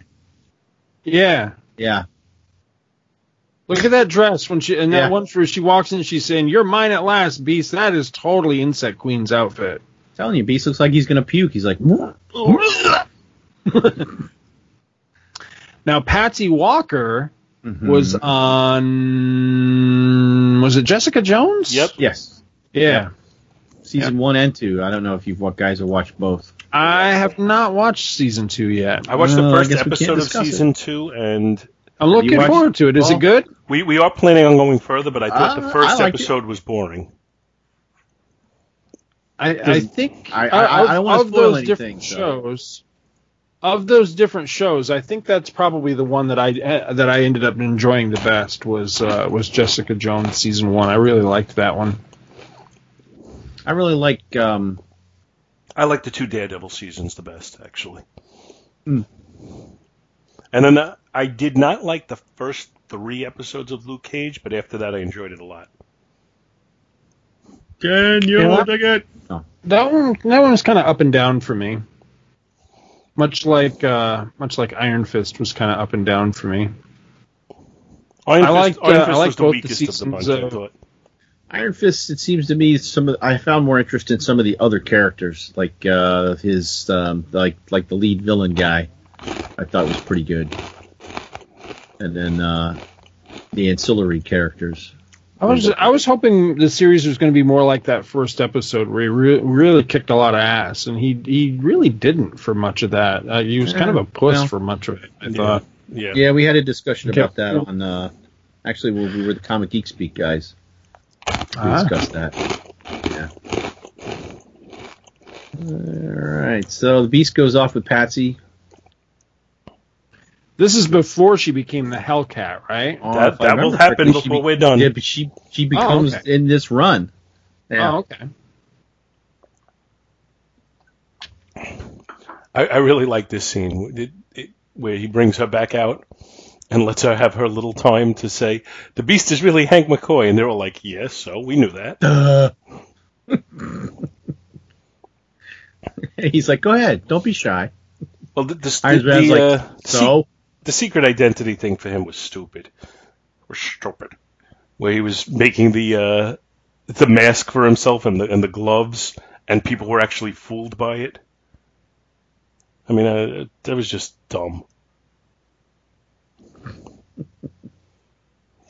Yeah. Yeah. Look at that dress when she and Yeah. that one where she walks in, she's saying, "You're mine at last, Beast." That is totally Insect Queen's outfit. telling you, Beast looks like he's gonna puke. He's like, Now Patsy Walker Mhm. was on. Was it Jessica Jones? Yep. yes, Yeah. season one and two. I don't know if you've what guys have watched both. I have not watched season two yet. I watched the Well, I first guess we can't episode of discuss it. season two, and I'm looking watched- forward to it. Is well, it good? we we are planning on going further. But I thought Uh, the first I liked it. episode was boring. I, I think I- I- I of, don't wanna of spoil those anything, different so. shows. Of those different shows, I think that's probably the one that I eh, that I ended up enjoying the best was uh, was Jessica Jones season one. I really liked that one. I really like. Um, I like the two Daredevil seasons the best, actually. Hmm. And then uh, I did not like the first three episodes of Luke Cage, but after that I enjoyed it a lot. Can you Yeah. dig it? That one that one was kind of up and down for me. Much like uh, much like Iron Fist was kind of up and down for me. Iron I like, uh, I Fist liked the both the weakest of the bunch, seasons, uh. Iron Fist. It seems to me some of I found more interest in some of the other characters, like uh, his um, like like the lead villain guy. I thought was pretty good, and then uh, the ancillary characters. I was I was hoping the series was going to be more like that first episode where he re- really kicked a lot of ass, and he he really didn't for much of that. Uh, he was kind of a puss well, for much of it. I Yeah. thought. Yeah. Yeah, we had a discussion Okay. about that on. Uh, actually, when we were the Comic Geek Speak guys. We Ah. discussed that. Yeah. All right. So the Beast goes off with Patsy. This is before she became the Hellcat, right? Oh, That, if that will happen before be- we're done. Yeah, but she she becomes okay. in this run. Yeah. Oh, okay. I, I really like this scene it, it, where he brings her back out and lets her have her little time to say, "The Beast is really Hank McCoy," and they're all like, "Yes, so we knew that." Duh. (laughs) He's like, go ahead, don't be shy. Well, the, the, Iron the, Man's like, uh, se- So the secret identity thing for him was stupid. Or stupid. Where he was making the uh, the mask for himself and the and the gloves, and people were actually fooled by it. I mean, uh, that was just dumb.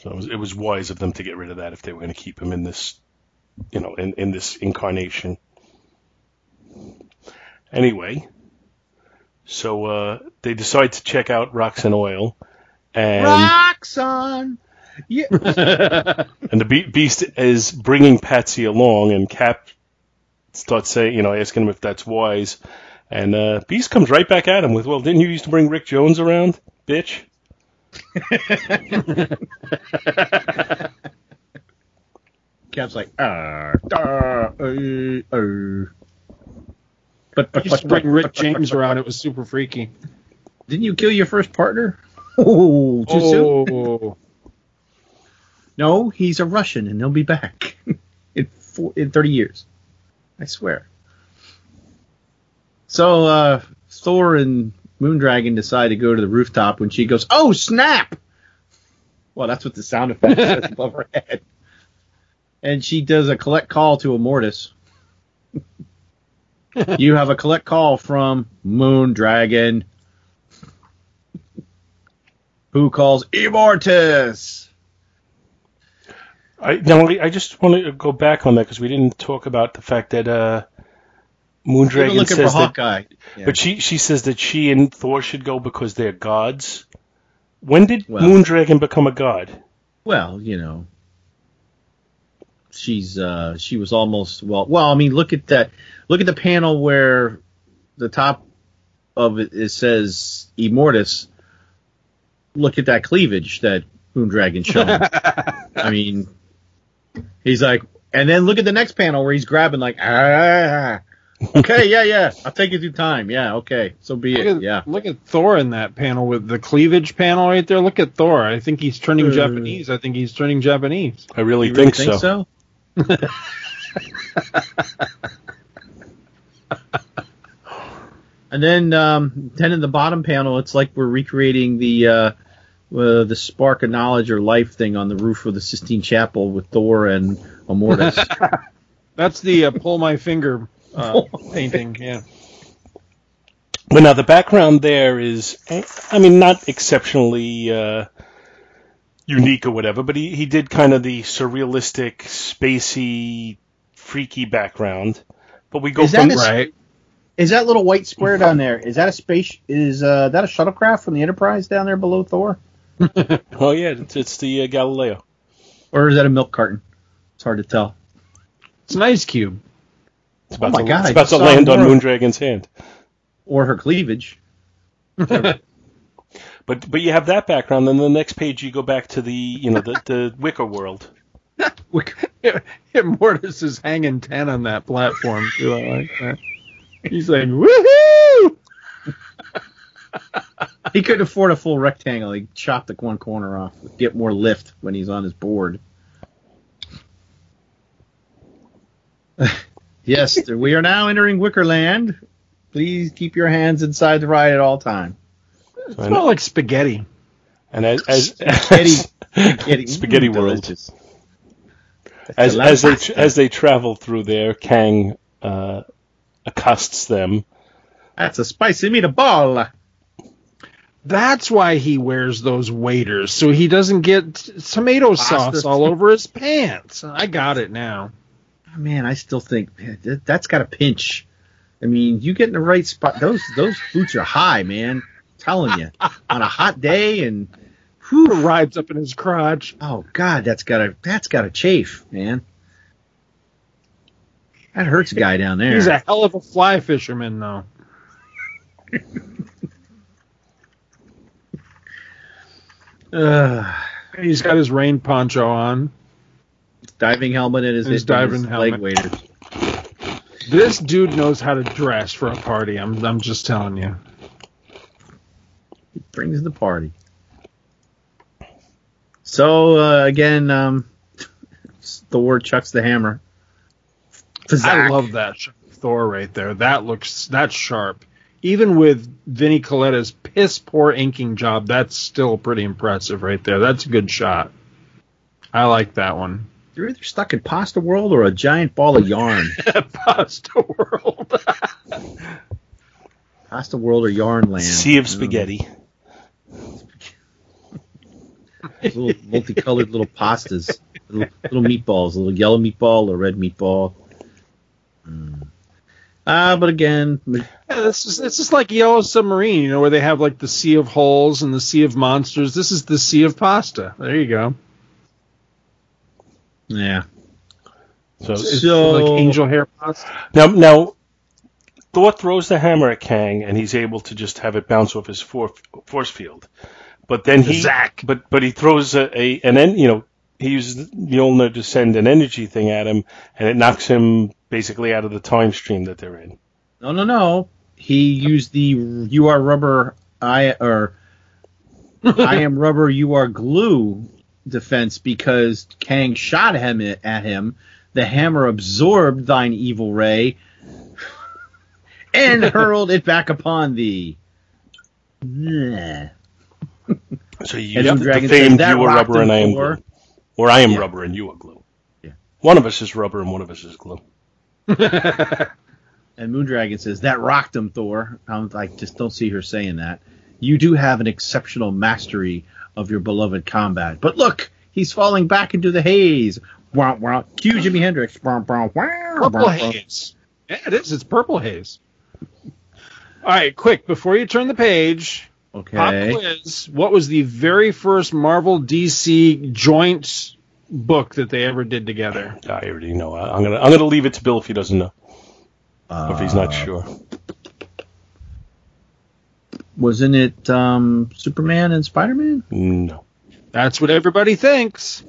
So it was, it was wise of them to get rid of that if they were going to keep him in this, you know, in, in this incarnation. Anyway, so uh, they decide to check out Roxxon Oil, and Roxanne. Yeah. (laughs) and the Be- Beast is bringing Patsy along, and Cap starts saying, you know, asking him if that's wise, and uh, Beast comes right back at him with, "Well, didn't you used to bring Rick Jones around, bitch?" (laughs) Cap's like, uh, uh, uh, uh. But, but, I used to bring Rick James around. It was super freaky. Didn't you kill your first partner? (laughs) Oh, too soon. Oh, No, he's a Russian, and he'll be back (laughs) in four, in thirty years. I swear. So uh, Thor and Moondragon decide to go to the rooftop when she goes, "Oh snap!" Well, that's what the sound effect says above her (laughs) head. and she does a collect call to Immortus. You have a collect call from Moondragon, who calls Immortus. I now I just want to go back on that because we didn't talk about the fact that uh, Moondragon looking for says that, Hawkeye. Yeah. but she she says that she and Thor should go because they're gods. When did Well- Moondragon become a god? Well, you know, she's uh she was almost well. Well, I mean, look at that. Look at the panel where the top of it, it says Immortus. Look at that cleavage that Moondragon showing. (laughs) I mean, he's like, and then look at the next panel where he's grabbing like, ah, okay, (laughs) yeah, yeah, I'll take you through time. Yeah, okay, so be Look it. at, Yeah. look at Thor in that panel with the cleavage panel right there. Look at Thor. I think he's turning Uh, Japanese. I think he's turning Japanese. I really You really think, so. And then, um, then in the bottom panel, it's like we're recreating the uh, uh, the spark of knowledge or life thing on the roof of the Sistine Chapel with Thor and Immortus. (laughs) That's the uh, pull my finger uh, painting. Yeah. But now the background there is, I mean, not exceptionally uh, unique or whatever, but he, he did kind of the surrealistic, spacey, freaky background. But we go Is that from a- Right. is that little white square down there? Is that a space? Is uh, that a shuttlecraft from the Enterprise down there below Thor, (laughs) oh yeah, it's, it's the uh, Galileo. or is that a milk carton? It's hard to tell. It's an ice cube. It's about Oh my to, God, it's about to land on more. Moondragon's hand. Or her cleavage. (laughs) But but you have that background, then the next page you go back to the you know the, the (laughs) Wicker world. (laughs) Mortis is hanging ten on that platform too. I like that. He's like, woohoo! He couldn't afford a full rectangle. He chopped the one corner off. to Get more lift when he's on his board. (laughs) yes, we are now entering Wickerland. Please keep your hands inside the ride at all time. It's more like spaghetti. And as as Spaghetti, (laughs) spaghetti, Spaghetti Mm, world. delicious. as, as they pasta. as they travel through there, Kang uh, accosts them. That's a spicy meatball. That's why he wears those waders, so he doesn't get tomato Pasta. sauce all over his pants. I got it now. Man, I still think man, that- that's got a pinch. I mean, you get in the right spot. Those those boots are high, man. Telling you, on a hot (laughs) day and Who rides up in his crotch? Oh God, that's gotta that's gotta chafe, man. That hurts a guy down there. He's a hell of a fly fisherman, though. Ugh. (laughs) Uh, he's got his rain poncho on. diving helmet and his, His his diving leg helmet. waders. This dude knows how to dress for a party. I'm I'm just telling you. Brings the party. So uh, again, um, (laughs) Thor chucks the hammer. I love that Thor right there. That looks that's sharp. Even with Vinnie Colletta's piss poor inking job, that's still pretty impressive right there. That's a good shot. I like that one. You're either stuck in pasta world or a giant ball of yarn. (laughs) Pasta World. (laughs) pasta world or yarn land. Sea of Spaghetti. don't know. Spaghetti. (laughs) little multicolored little pastas, little, little meatballs, a little yellow meatball, a red meatball. Mm. Ah, but again, Yeah, this is it's just like Yellow Submarine, you know, where they have like the Sea of Holes and the Sea of Monsters. This is the Sea of Pasta. There you go. yeah. So It's So- like angel hair pasta. now now Thor throws the hammer at Kang, and he's able to just have it bounce off his for, force field. But then he Zack. but but he throws a, a an en, you know he uses the Mjolnir to send an energy thing at him, and it knocks him basically out of the time stream that they're in. No, no, no. He used the "You are rubber, I or (laughs) I am rubber, you are glue" defense because Kang shot him at him. The hammer absorbed thine evil ray and hurled it back upon thee. So you And use the the, dragon says, "That "You are rubber and I am him, glue," or "I am Yeah. rubber and you are glue." Yeah. One of us is rubber and one of us is glue. (laughs) And Moondragon says that rocked him, Thor. I'm like, just don't see her saying that. You do have an exceptional mastery of your beloved combat, but look, he's falling back into the haze. Wah, wah. Cue Jimi Hendrix. Wah, wah, wah, Purple wah, wah. haze. Yeah, it is. It's purple haze. All right, quick before you turn the page. Okay. Pop Okay. quiz. What was the very first Marvel DC joint book that they ever did together? I already know. I- I'm gonna I'm gonna leave it to Bill if he doesn't know. if he's not Uh, sure. Wasn't it um, Superman and Spider Man? No. That's what everybody thinks.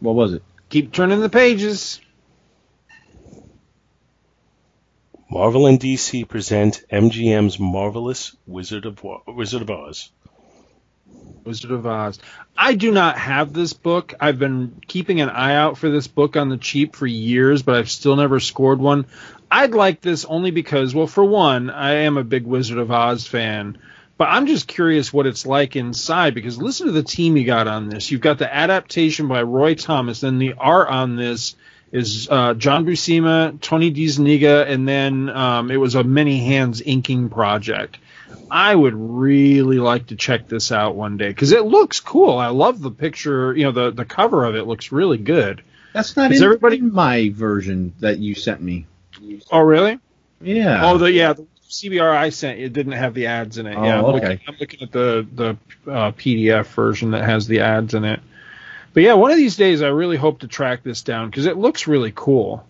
What was it? Keep turning the pages. Marvel and DC present MGM's marvelous Wizard of Wizard of Oz. Wizard of Oz. I do not have this book. I've been keeping an eye out for this book on the cheap for years, but I've still never scored one. I'd like this only because, well, for one, I am a big Wizard of Oz fan, but I'm just curious what it's like inside because listen to the team you got on this. You've got the adaptation by Roy Thomas, and the art on this is uh, John Buscema, Tony DeZuniga, and then um, it was a many hands inking project. I would really like to check this out one day because it looks cool. I love the picture. You know, the the cover of it looks really good. That's not Is in, everybody- in my version that you sent me. Oh, really? Yeah. Oh, the yeah, the CBR I sent it didn't have the ads in it. yeah, Oh, I'm, okay. looking, I'm looking at the the uh, PDF version that has the ads in it. But yeah, one of these days I really hope to track this down because it looks really cool.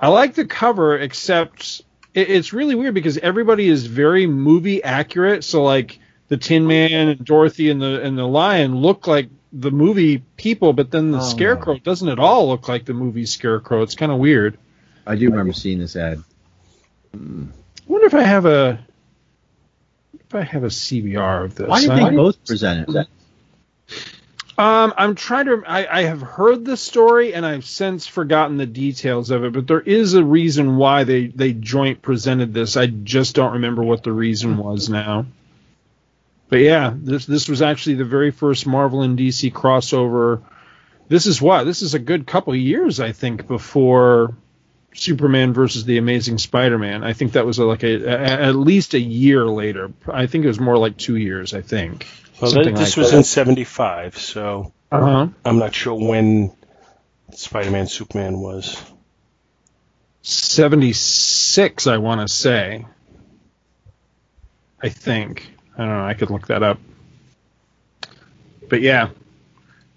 I like the cover, except it, it's really weird because everybody is very movie accurate. So like the Tin Man and Dorothy and the and the Lion look like the movie people, but then the Oh. Scarecrow doesn't at all look like the movie Scarecrow. It's kind of weird. I do remember seeing this ad. Hmm. I wonder if I have a if I have a CBR of this. Why did I- they both present it? Um, I'm trying to. I, I have heard the story and I've since forgotten the details of it, but there is a reason why they they joint presented this. I just don't remember what the reason was now. But yeah, this this was actually the very first Marvel and DC crossover. This is what this is a good couple years, I think, before Superman versus the Amazing Spider-Man. I think that was like a, a at least a year later. I think it was more like two years. I think. Well, Something this like was that. in '75, so Uh huh. I'm not sure when Spider-Man Superman was. 76, I want to say. I think. I don't know. I could look that up. But yeah.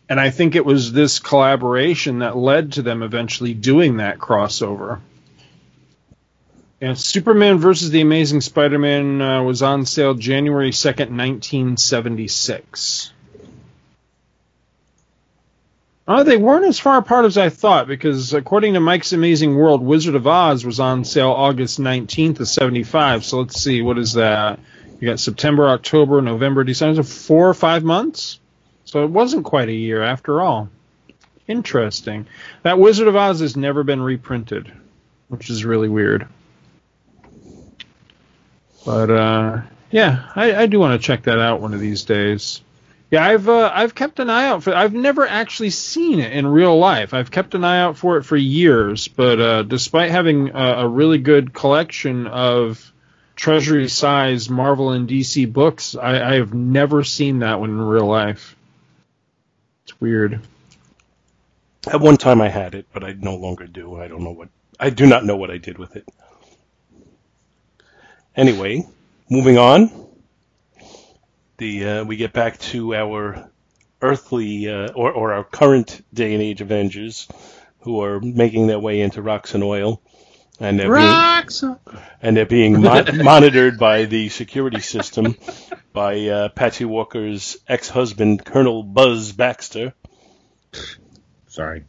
And I think it was this collaboration that led to them eventually doing that crossover. Yeah, Superman versus the Amazing Spider-Man uh, was on sale January 2nd, 1976. Uh, they weren't as far apart as I thought because according to Mike's Amazing World, Wizard of Oz was on sale August 19th of 75. So let's see, what is that? You got September, October, November, December, so four or five months? So it wasn't quite a year after all. Interesting. That Wizard of Oz has never been reprinted, which is really weird. But uh, yeah, I, I do want to check that out one of these days. Yeah, I've uh, I've kept an eye out for. I've never actually seen it in real life. I've kept an eye out for it for years, but uh, despite having a, a really good collection of treasury size Marvel and DC books, I, I have never seen that one in real life. It's weird. At one time I had it, but I no longer do. I don't know what. I do not know what I did with it. Anyway, moving on. The uh, we get back to our earthly uh, or or our current day and age Avengers, who are making their way into Roxxon Oil, and they're being, and they're being mon- (laughs) monitored by the security system by uh, Patsy Walker's ex-husband, Colonel Buzz Baxter Sorry.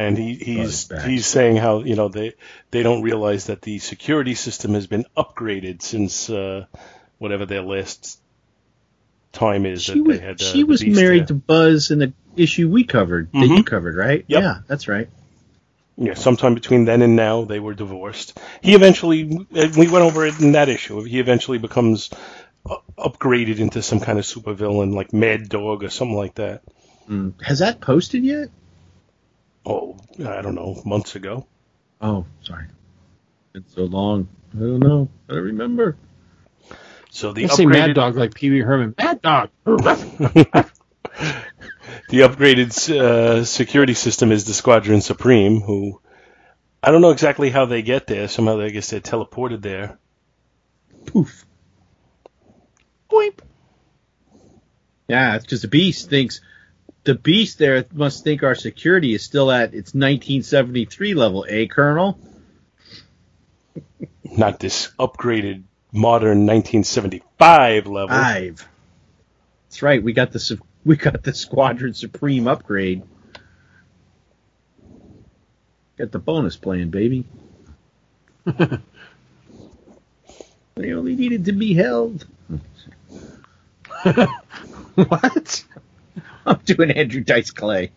And he, he's he's saying how you know they they don't realize that the security system has been upgraded since uh, whatever their last time is She that was they had. Uh, she the was married there. to Buzz in the issue we covered that Mhm. you covered, right? Yep. Yeah, that's right. Yeah, sometime between then and now they were divorced. He eventually we went over it in that issue. He eventually becomes uh, upgraded into some kind of supervillain like Mad Dog or something like that. Mm. Has that posted yet? Oh, I don't know, months ago. Oh, sorry. It's so long. I don't know. I don't remember. So the You say Mad Dog like Pee Wee Herman. Mad Dog. (laughs) the upgraded uh, security system is the Squadron Supreme, who I don't know exactly how they get there. Somehow, I guess they're teleported there. Poof. Boink. Yeah, it's because the beast thinks the beast there must think our security is still at its 1973 level, eh, Colonel? Not this upgraded modern 1975 level. Five. That's right. We got the we got the Squadron Supreme upgrade. Got the bonus plan, baby. (laughs) they only needed to be held. (laughs) what? I'm doing Andrew Dice Clay.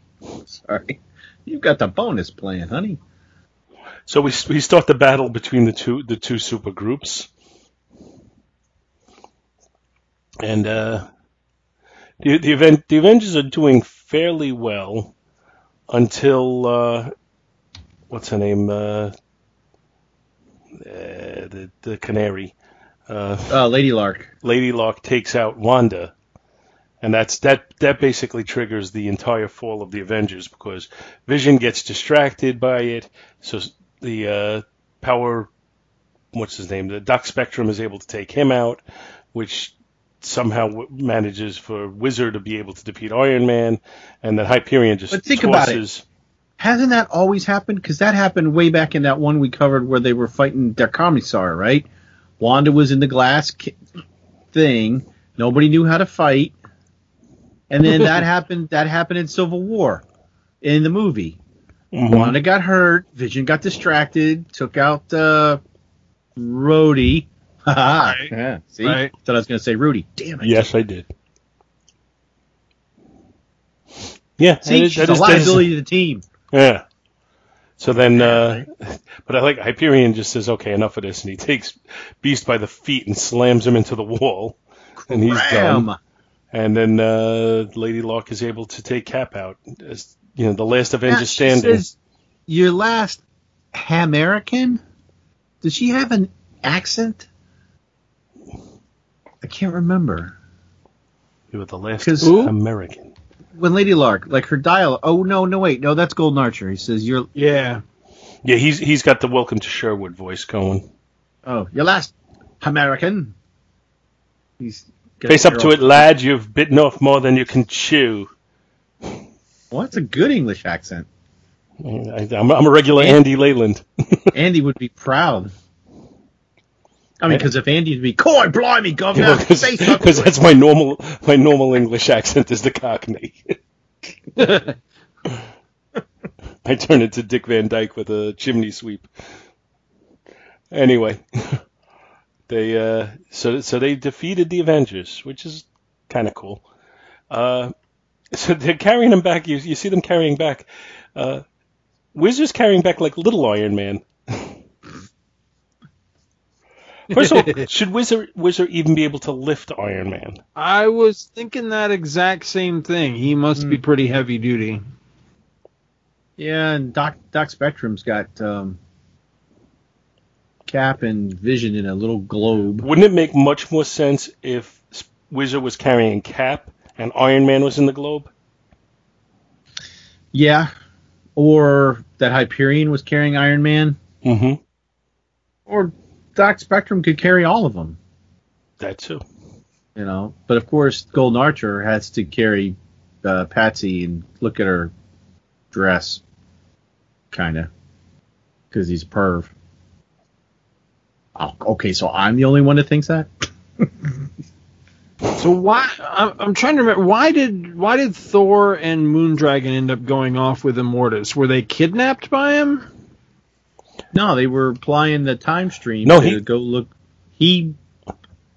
Sorry. You've got the bonus plan, honey. So we we start the battle between the two the two super groups, and uh, the the event the Avengers are doing fairly well until uh, what's her name uh, uh, the the Canary uh, Uh, Lady Lark. Lady Lark takes out Wanda, and that's that that basically triggers the entire fall of the Avengers because Vision gets distracted by it, so the uh, power, what's his name, the Doc Spectrum is able to take him out, which somehow w- manages for Whizzer to be able to defeat Iron Man, and then Hyperion just But think about it. Hasn't that always happened? Because that happened way back in that one we covered where they were fighting their commissar, right? Wanda was in the glass ki- thing. Nobody knew how to fight, and then that (laughs) happened. That happened in Civil War, in the movie. Mhm. Wanda got hurt. Vision got distracted. Took out uh, Rhodey. (laughs) Haha. Right. Yeah. See, Right. thought I was going to say Rudy. Damn it. Yes, I did. Yeah, See, that is- she's that a is- that is- liability to the team. Yeah. So then, uh, (laughs) but I like Hyperion just says, "Okay, enough of this," and he takes Beast by the feet and slams him into the wall, and he's Bam. done. And then uh, Lady Lark is able to take Cap out as you know the last Avenger Yeah, she standing. says, Your last American? Does she have an accent? I can't remember. you were the last American. When Lady Lark, like her dial. Oh no, no wait, no, that's Golden Archer. He says, "You're Yeah. Yeah, he's he's got the Welcome to Sherwood voice going. oh, your last American." He's got Face up to it, lad. You've bitten off more than you can chew. Well, that's a good English accent. I, I'm, I'm a regular Andy Leyland. (laughs) Andy would be proud. I mean, because if Andy'd be, "Coy, blimey, governor," (laughs) face up Because it." that's my normal my normal English accent is the Cockney. (laughs) I turn into Dick Van Dyke with a chimney sweep. Anyway, they uh, so so they defeated the Avengers, which is kind of cool. Uh, (laughs) so they're carrying them back. You you see them carrying back. Uh, Whizzer's carrying back like little Iron Man. (laughs) First of all, (laughs) should Whizzer Wizard even be able to lift Iron Man? I was thinking that exact same thing. He must be pretty heavy duty. Yeah, and Doc Doc Spectrum's got um, Cap and Vision in a little globe. Wouldn't it make much more sense if Whizzer was carrying Cap and Iron Man was in the globe? Yeah, or that Hyperion was carrying Iron Man, Mm-hmm. or Doc Spectrum could carry all of them. That too. You know, but of course, Golden Archer has to carry uh, Patsy and look at her dress, kind of, because he's a perv. Oh, okay, so I'm the only one that thinks that. So why? I'm, I'm trying to remember. Why did why did Thor and Moondragon end up going off with Immortus? Were they kidnapped by him? No, they were applying the time stream No, to he- go look. He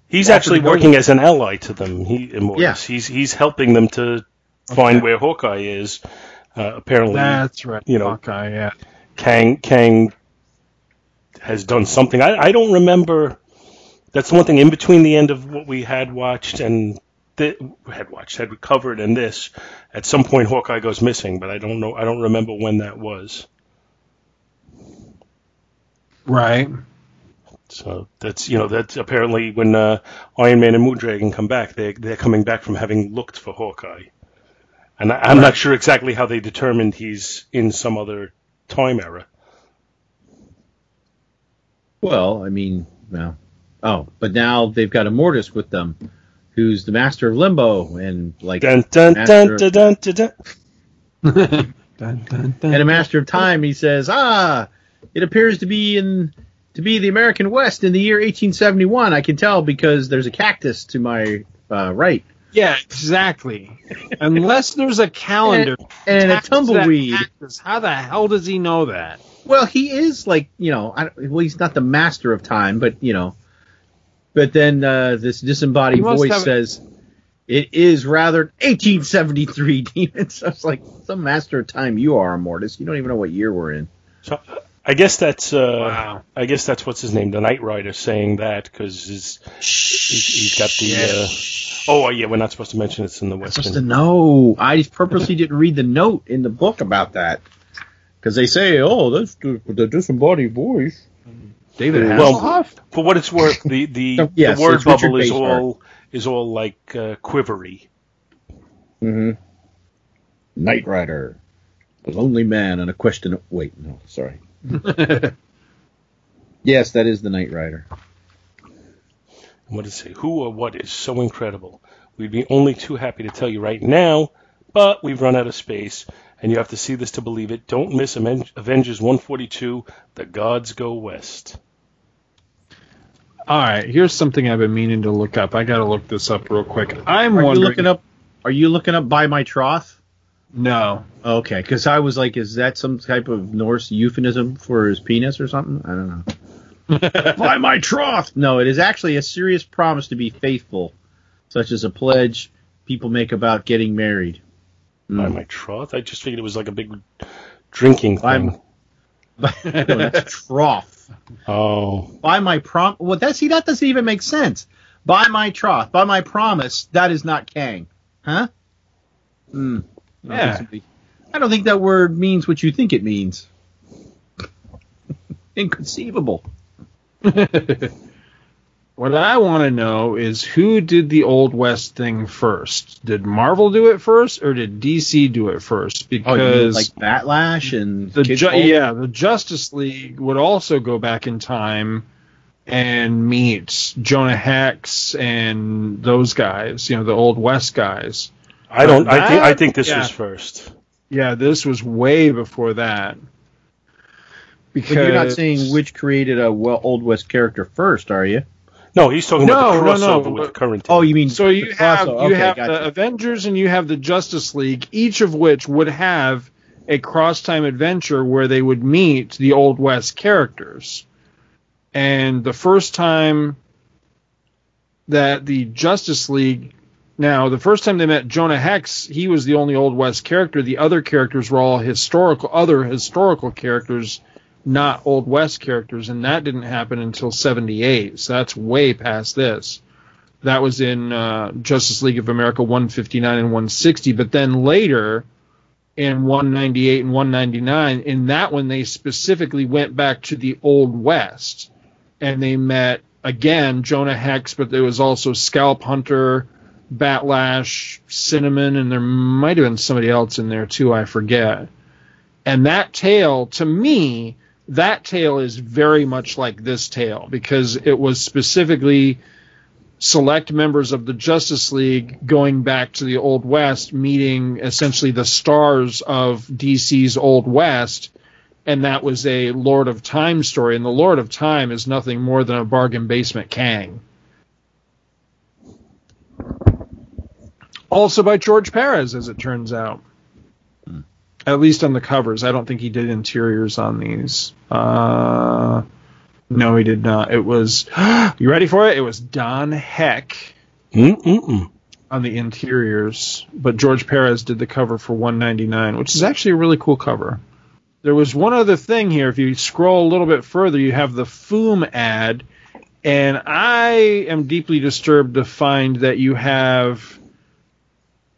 He's actually working as an ally to them. He Immortus. Yeah. He's he's helping them to find Okay. where Hawkeye is. Uh, apparently, That's right. you know- Hawkeye, yeah. Kang Kang has done something. I, I don't remember. That's one thing in between the end of what we had watched and th- had watched, had recovered, and this at some point Hawkeye goes missing, but I don't know. I don't remember when that was. Right. So that's you know that's apparently when uh, Iron Man and Moondragon come back, they they're coming back from having looked for Hawkeye, and I, I'm not sure exactly how they determined he's in some other time era. Well, I mean, well, oh, but now they've got Immortus with them, who's the master of limbo and like Dun dun dun dun dun dun. dun. (laughs) Dun, dun, dun. and a master of time. He says, ah, it appears to be in to be the American West in the year 1871. I can tell because there's a cactus to my uh, right Yeah, exactly. Unless there's a calendar and a attached to that tumbleweed. cactus, How the hell does he know that? Well, he is like you know, I, well, he's not the master of time, but you know, but then uh, this disembodied voice have- says it is rather 1873 (laughs) demons. I was like, some master of time you are, Mortis. You don't even know what year we're in. So I guess that's uh, Wow. I guess that's what's his name, the Knight Rider, saying that because he's, he's got the. Uh, oh yeah, we're not supposed to mention it's in the supposed to Western. know. I purposely didn't read the note in the book about that because they say, "Oh, that's the, the disembodied voice." David Well, Hasselhoff? For what it's worth, the the, (laughs) Yes, the word it's Richard bubble is Basehart. all is all like uh, quivery. Mm-hmm. Knight Rider, a lonely man on a question. Of, wait, no, sorry. (laughs) Yes, that is the Knight Rider. What is it? Say? Who or what is so incredible? We'd be only too happy to tell you right now, but we've run out of space, and you have to see this to believe it. Don't miss Avengers 142: The Gods Go West. All right, here's something I've been meaning to look up. I got to look this up real quick. I'm Are you looking up? Are you looking up by my troth? No. Okay, because I was like, is that some type of Norse euphemism for his penis or something? I don't know. (laughs) by my troth. No, it is actually a serious promise to be faithful, such as a pledge people make about getting married. By Mm. my troth, I just figured it was like a big drinking thing. no, that's (laughs) troth. Oh, By my prom. Well, that see that doesn't even make sense. By my troth, by my promise, that is not Kang, huh? Hmm. I Yeah. somebody- I don't think that word means what you think it means. (laughs) Inconceivable. (laughs) what I want to know is who did the Old West thing first? Did Marvel do it first, or did DC do it first? Oh, Because like Batlash and the ju- yeah, the Justice League would also go back in time and meet Jonah Hex and those guys. You know, the Old West guys. I don't. I think. I think this yeah. was first. Yeah, this was way before that. Because But you're not saying which created a well, Old West character first, are you? No, he's talking about the No, no, crossover no, with but- current. Oh, you mean So you the have crossover. you Okay, have gotcha. the Avengers and you have the Justice League, each of which would have a cross time adventure where they would meet the Old West characters. And the first time that the Justice League now the first time they met Jonah Hex, he was the only Old West character. The other characters were all historical other historical characters, not Old West characters, and that didn't happen until seventy eight. So that's way past this. That was in uh, Justice League of America 159 and 160. But then later, in 198 and 199, in that one, they specifically went back to the Old West. And they met, again, Jonah Hex, but there was also Scalp Hunter, Batlash, Cinnamon, and there might have been somebody else in there too, I forget. And that tale, to me, that tale is very much like this tale because it was specifically select members of the Justice League going back to the Old West, meeting essentially the stars of DC's Old West, and that was a Lord of Time story. And the Lord of Time is nothing more than a bargain basement Kang. Also by George Perez, as it turns out. At least on the covers. I don't think he did interiors on these. Uh, no, he did not. It was. (gasps) You ready for it? It was Don Heck Mm-mm-mm. on the interiors, but George Perez did the cover for 199, which is actually a really cool cover. There was one other thing here. If you scroll a little bit further, you have the Foom ad, and I am deeply disturbed to find that you have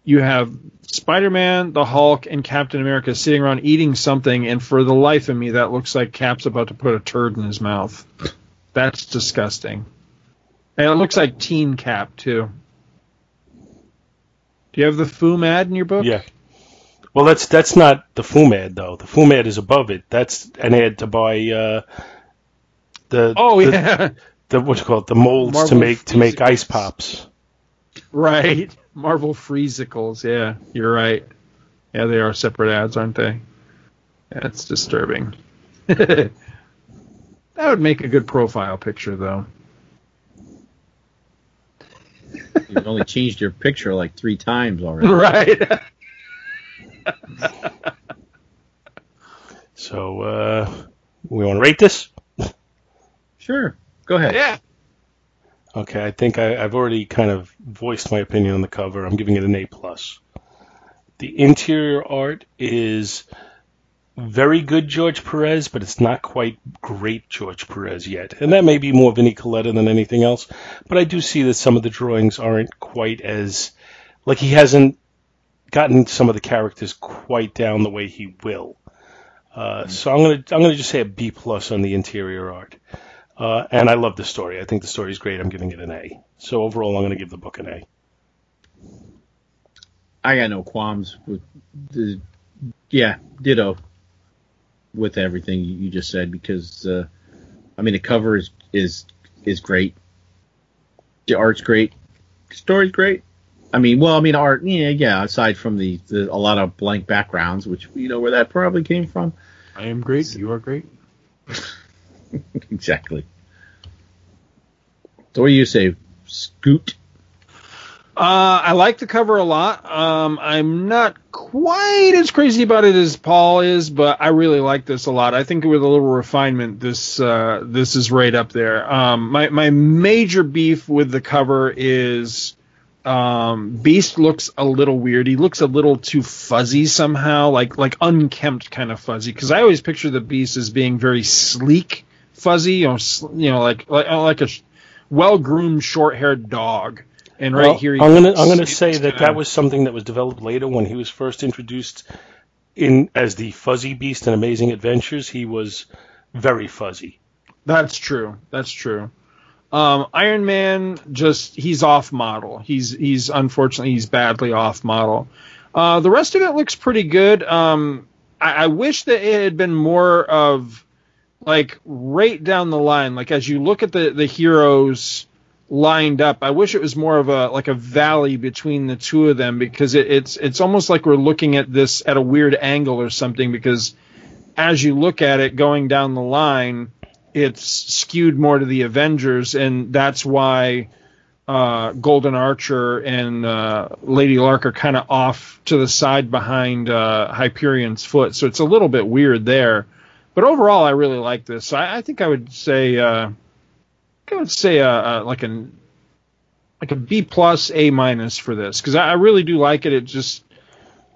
you have Spider-Man, the Hulk, and Captain America sitting around eating something, and for the life of me, that looks like Cap's about to put a turd in his mouth. That's disgusting. And it looks like Teen Cap too. Do you have the Foom ad in your book? Yeah. Well, that's that's not the Foom ad though. The Foom ad is above it. That's an ad to buy uh, the Oh the, yeah, the what you call it the molds to make to make ice pops. right. Marvel Freezicles. Yeah, you're right. Yeah, they are separate ads, aren't they? That's disturbing. (laughs) that would make a good profile picture, though. (laughs) You've only changed your picture like three times already. (laughs) Right. So uh, we want to rate this. Sure. Go ahead. yeah. Okay, I think I, I've already kind of voiced my opinion on the cover. I'm giving it an A plus. The interior art is very good George Perez, but it's not quite great George Perez yet. And that may be more Vinnie Colletta than anything else. But I do see that some of the drawings aren't quite as like he hasn't gotten some of the characters quite down the way he will. Uh, so I'm gonna I'm gonna just say a B plus on the interior art. Uh, and I love the story. I think the story is great. I'm giving it an A. So overall, I'm going to give the book an A. I got no qualms with the yeah, ditto with everything you you just said because uh, I mean the cover is is is great. The art's great. Story's great. I mean, well, I mean art, yeah, yeah. Aside from the, the a lot of blank backgrounds, which you know where that probably came from. I am great. You are great. (laughs) (laughs) exactly. So what do you say, Scoot? Uh, I like the cover a lot. Um, I'm not quite as crazy about it as Paul is, but I really like this a lot. I think with a little refinement, this uh, this is right up there. Um, my my major beef with the cover is um, Beast looks a little weird. He looks a little too fuzzy somehow, like like unkempt kind of fuzzy. Because I always picture the Beast as being very sleek, fuzzy, you know, you know, like like like a well-groomed, short-haired dog. And right Well, here, he I'm going to I'm going to say that kinda- that was something that was developed later when he was first introduced in as the Fuzzy Beast in Amazing Adventures. He was very fuzzy. That's true. That's true. Um, Iron Man just he's off model. He's he's unfortunately he's badly off model. Uh, the rest of it looks pretty good. Um, I, I wish that it had been more of like right down the line. Like as you look at the the heroes lined up, I wish it was more of a like a valley between the two of them because it, it's it's almost like we're looking at this at a weird angle or something because as you look at it going down the line it's skewed more to the Avengers, and that's why uh, Golden Archer and uh, Lady Lark are kind of off to the side behind uh, Hyperion's foot. So it's a little bit weird there. But overall, I really like this. I, I think I would say uh, I would say uh, uh, like an like a B plus A minus for this because I, I really do like it. It just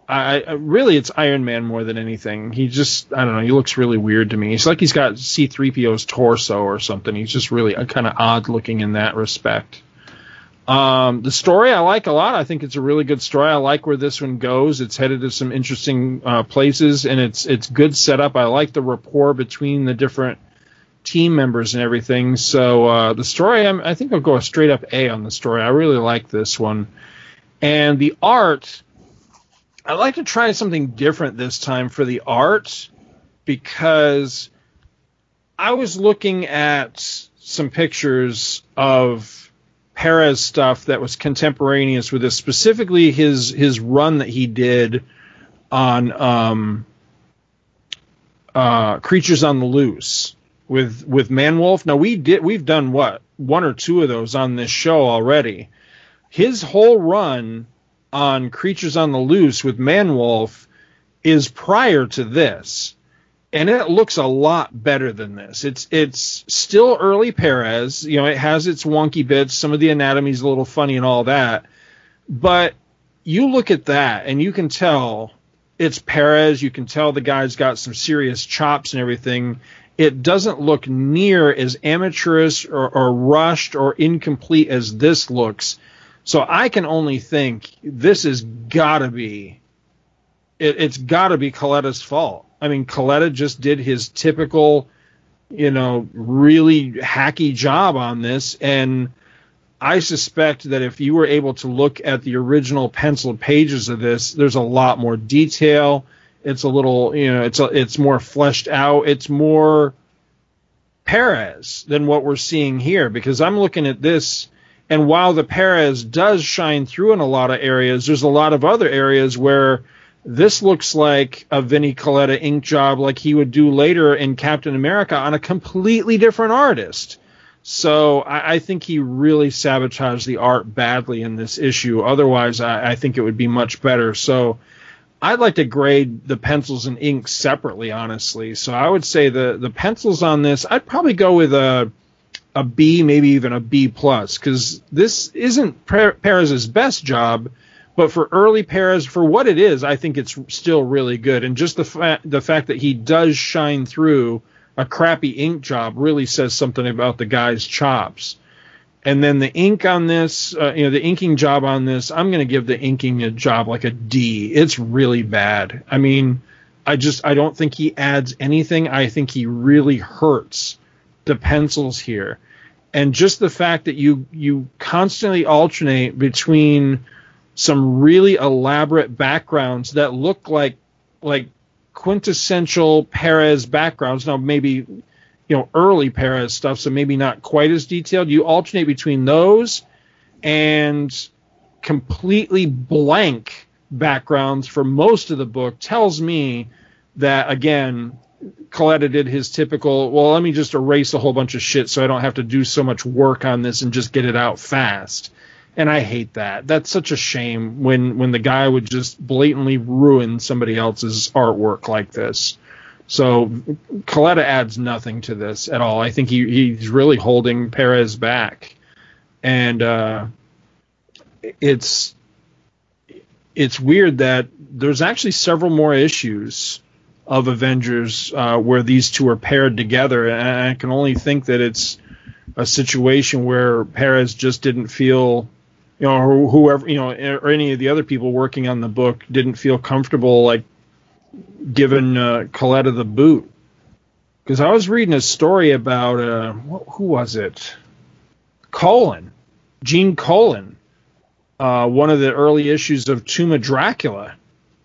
I, I really it's Iron Man more than anything. He just I don't know. He looks really weird to me. He's like he's got C-3PO's torso or something. He's just really kind of odd looking in that respect. Um, the story I like a lot. I think it's a really good story. I like where this one goes. It's headed to some interesting uh, places, and it's it's good setup. I like the rapport between the different team members and everything. So uh, the story, I'm, I think I'll go a straight up A on the story. I really like this one, and the art. I'd like to try something different this time for the art because I was looking at some pictures of Perez stuff that was contemporaneous with this, specifically his his run that he did on um, uh, Creatures on the Loose with with Manwolf. Now we did we've done what one or two of those on this show already. His whole run on Creatures on the Loose with Manwolf is prior to this. And it looks a lot better than this. It's it's still early Perez, you know, it has its wonky bits, some of the anatomy's a little funny and all that. But you look at that and you can tell it's Perez, you can tell the guy's got some serious chops and everything. It doesn't look near as amateurish or, or rushed or incomplete as this looks So I can only think this has got to be, it, it's got to be Colletta's fault. I mean, Colletta just did his typical, you know, really hacky job on this, and I suspect that if you were able to look at the original penciled pages of this, there's a lot more detail. It's a little, you know, it's a, it's more fleshed out. It's more Perez than what we're seeing here because I'm looking at this and while the Perez does shine through in a lot of areas, there's a lot of other areas where this looks like a Vinnie Colletta ink job like he would do later in Captain America on a completely different artist. So I, I think he really sabotaged the art badly in this issue. Otherwise, I, I think it would be much better. So I'd like to grade the pencils and inks separately, honestly. So I would say the the pencils on this, I'd probably go with a a B, maybe even a B plus, because this isn't Perez's best job, but for early Perez, for what it is, I think it's still really good. And just the fa- the fact that he does shine through a crappy ink job really says something about the guy's chops. And then the ink on this, uh, you know, the inking job on this, I'm going to give the inking a job like a D. It's really bad. I mean, I just I don't think he adds anything. I think he really hurts the pencils here. And just the fact that you you constantly alternate between some really elaborate backgrounds that look like like quintessential Perez backgrounds. Now maybe you know early Perez stuff, so maybe not quite as detailed. You alternate between those and completely blank backgrounds for most of the book tells me that again Colletta did his typical well let me just erase a whole bunch of shit so I don't have to do so much work on this and just get it out fast and I hate that. That's such a shame when when the guy would just blatantly ruin somebody else's artwork like this. So Colletta adds nothing to this at all. I think he, he's really holding Perez back, and uh, it's it's weird that there's actually several more issues of Avengers uh, where these two are paired together, and I can only think that it's a situation where Perez just didn't feel, you know, or whoever, you know, or any of the other people working on the book didn't feel comfortable like giving uh, Colletta the boot. Because I was reading a story about uh, who was it? Colan, Gene Colan, uh, one of the early issues of Tomb of Dracula.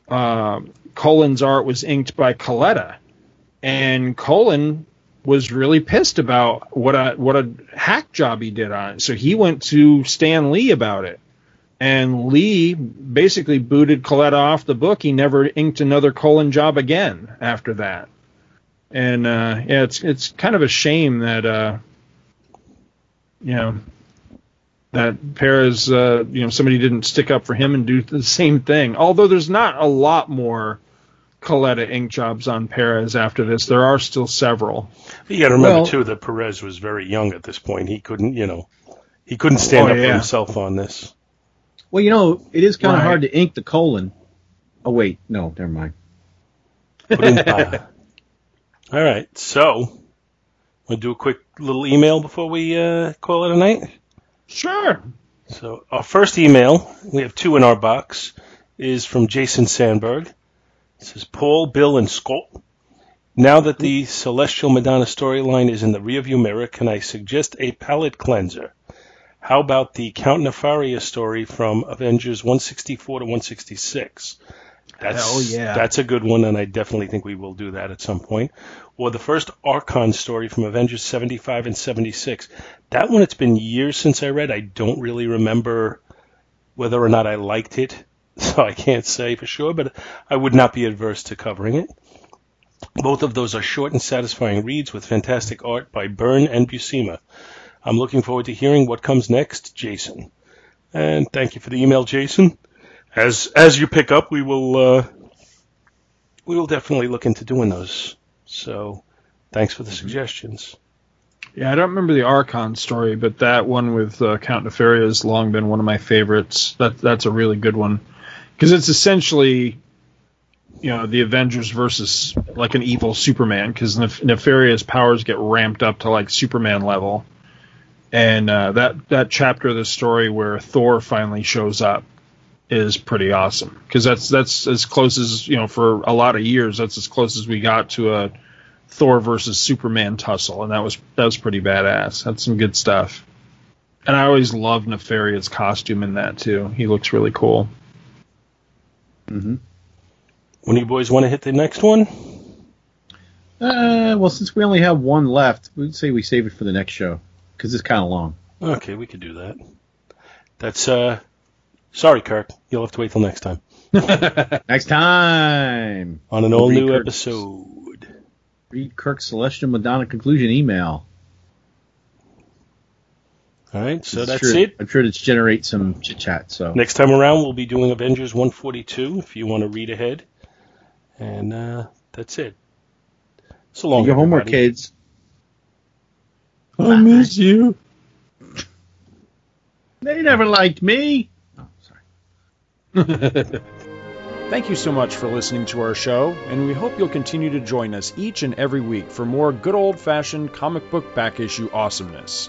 Uh, Colan's art was inked by Colletta, and Colan was really pissed about what a what a hack job he did on it. So he went to Stan Lee about it and Lee basically booted Colletta off the book. He never inked another Colan job again after that. And uh, yeah, it's it's kind of a shame that uh, you know that Perez, uh, you know, somebody didn't stick up for him and do the same thing. Although there's not a lot more Colletta ink jobs on Perez after this, there are still several. You got to remember well, too that Perez was very young at this point. He couldn't, you know, he couldn't stand oh, up yeah. for himself on this. Well, you know, it is kind of right. hard to ink the colon. Oh wait, no, never mind. (laughs) All right, so we'll do a quick little email before we uh, call it a night. Sure. So our first email, we have two in our box, is from Jason Sandberg. It says, Paul, Bill, and Scott. Now that the Celestial Madonna storyline is in the rearview mirror, can I suggest a palate cleanser? How about the Count Nefaria story from Avengers 164 to 166? That's, Hell yeah. That's a good one, and I definitely think we will do that at some point. Or the first Archon story from Avengers 75 and 76. That one, it's been years since I read. I don't really remember whether or not I liked it, (laughs) so I can't say for sure, but I would not be adverse to covering it. Both of those are short and satisfying reads with fantastic art by Byrne and Buscema. I'm looking forward to hearing what comes next, Jason. And thank you for the email, Jason. As as you pick up, we will uh, we will definitely look into doing those. So, thanks for the suggestions. Yeah, I don't remember the Archon story, but that one with uh, Count Nefaria has long been one of my favorites. That that's a really good one because it's essentially, you know, the Avengers versus like an evil Superman because Nef- Nefaria's powers get ramped up to like Superman level, and uh, that that chapter of the story where Thor finally shows up is pretty awesome because that's that's as close as you know for a lot of years. That's as close as we got to a Thor versus Superman tussle, and that was that was pretty badass. That's some good stuff. And I always love Nefaria's costume in that too. He looks really cool. Mm-hmm. When you boys want to hit the next one? Uh, well, since we only have one left, we'd say we save it for the next show because it's kind of long. Okay, we could do that. That's uh, sorry, Kirk. You'll have to wait till next time (laughs) Next time on an all new Kirk's- episode. Read Kirk's Celestial Madonna conclusion email. All right, so I'm that's sure, it. I'm sure it's generate some chit chat. So Next time around, we'll be doing Avengers 142 if you want to read ahead. And uh, that's it. So long. your homework, kids. I miss you. They never liked me. Oh, sorry. (laughs) Thank you so much for listening to our show, and we hope you'll continue to join us each and every week for more good old fashioned comic book back issue awesomeness.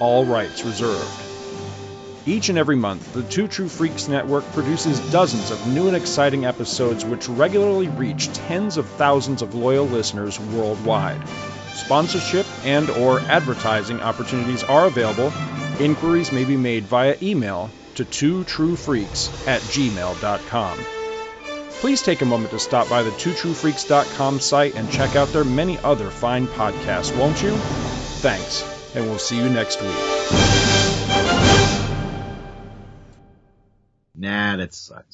all rights reserved. Each and every month, the Two True Freaks Network produces dozens of new and exciting episodes which regularly reach tens of thousands of loyal listeners worldwide. Sponsorship and or advertising opportunities are available. Inquiries may be made via email to twotruefreaks at gmail.com. Please take a moment to stop by the twotruefreaks.com site and check out their many other fine podcasts, won't you? Thanks, and we'll see you next week. Nah, that sucks.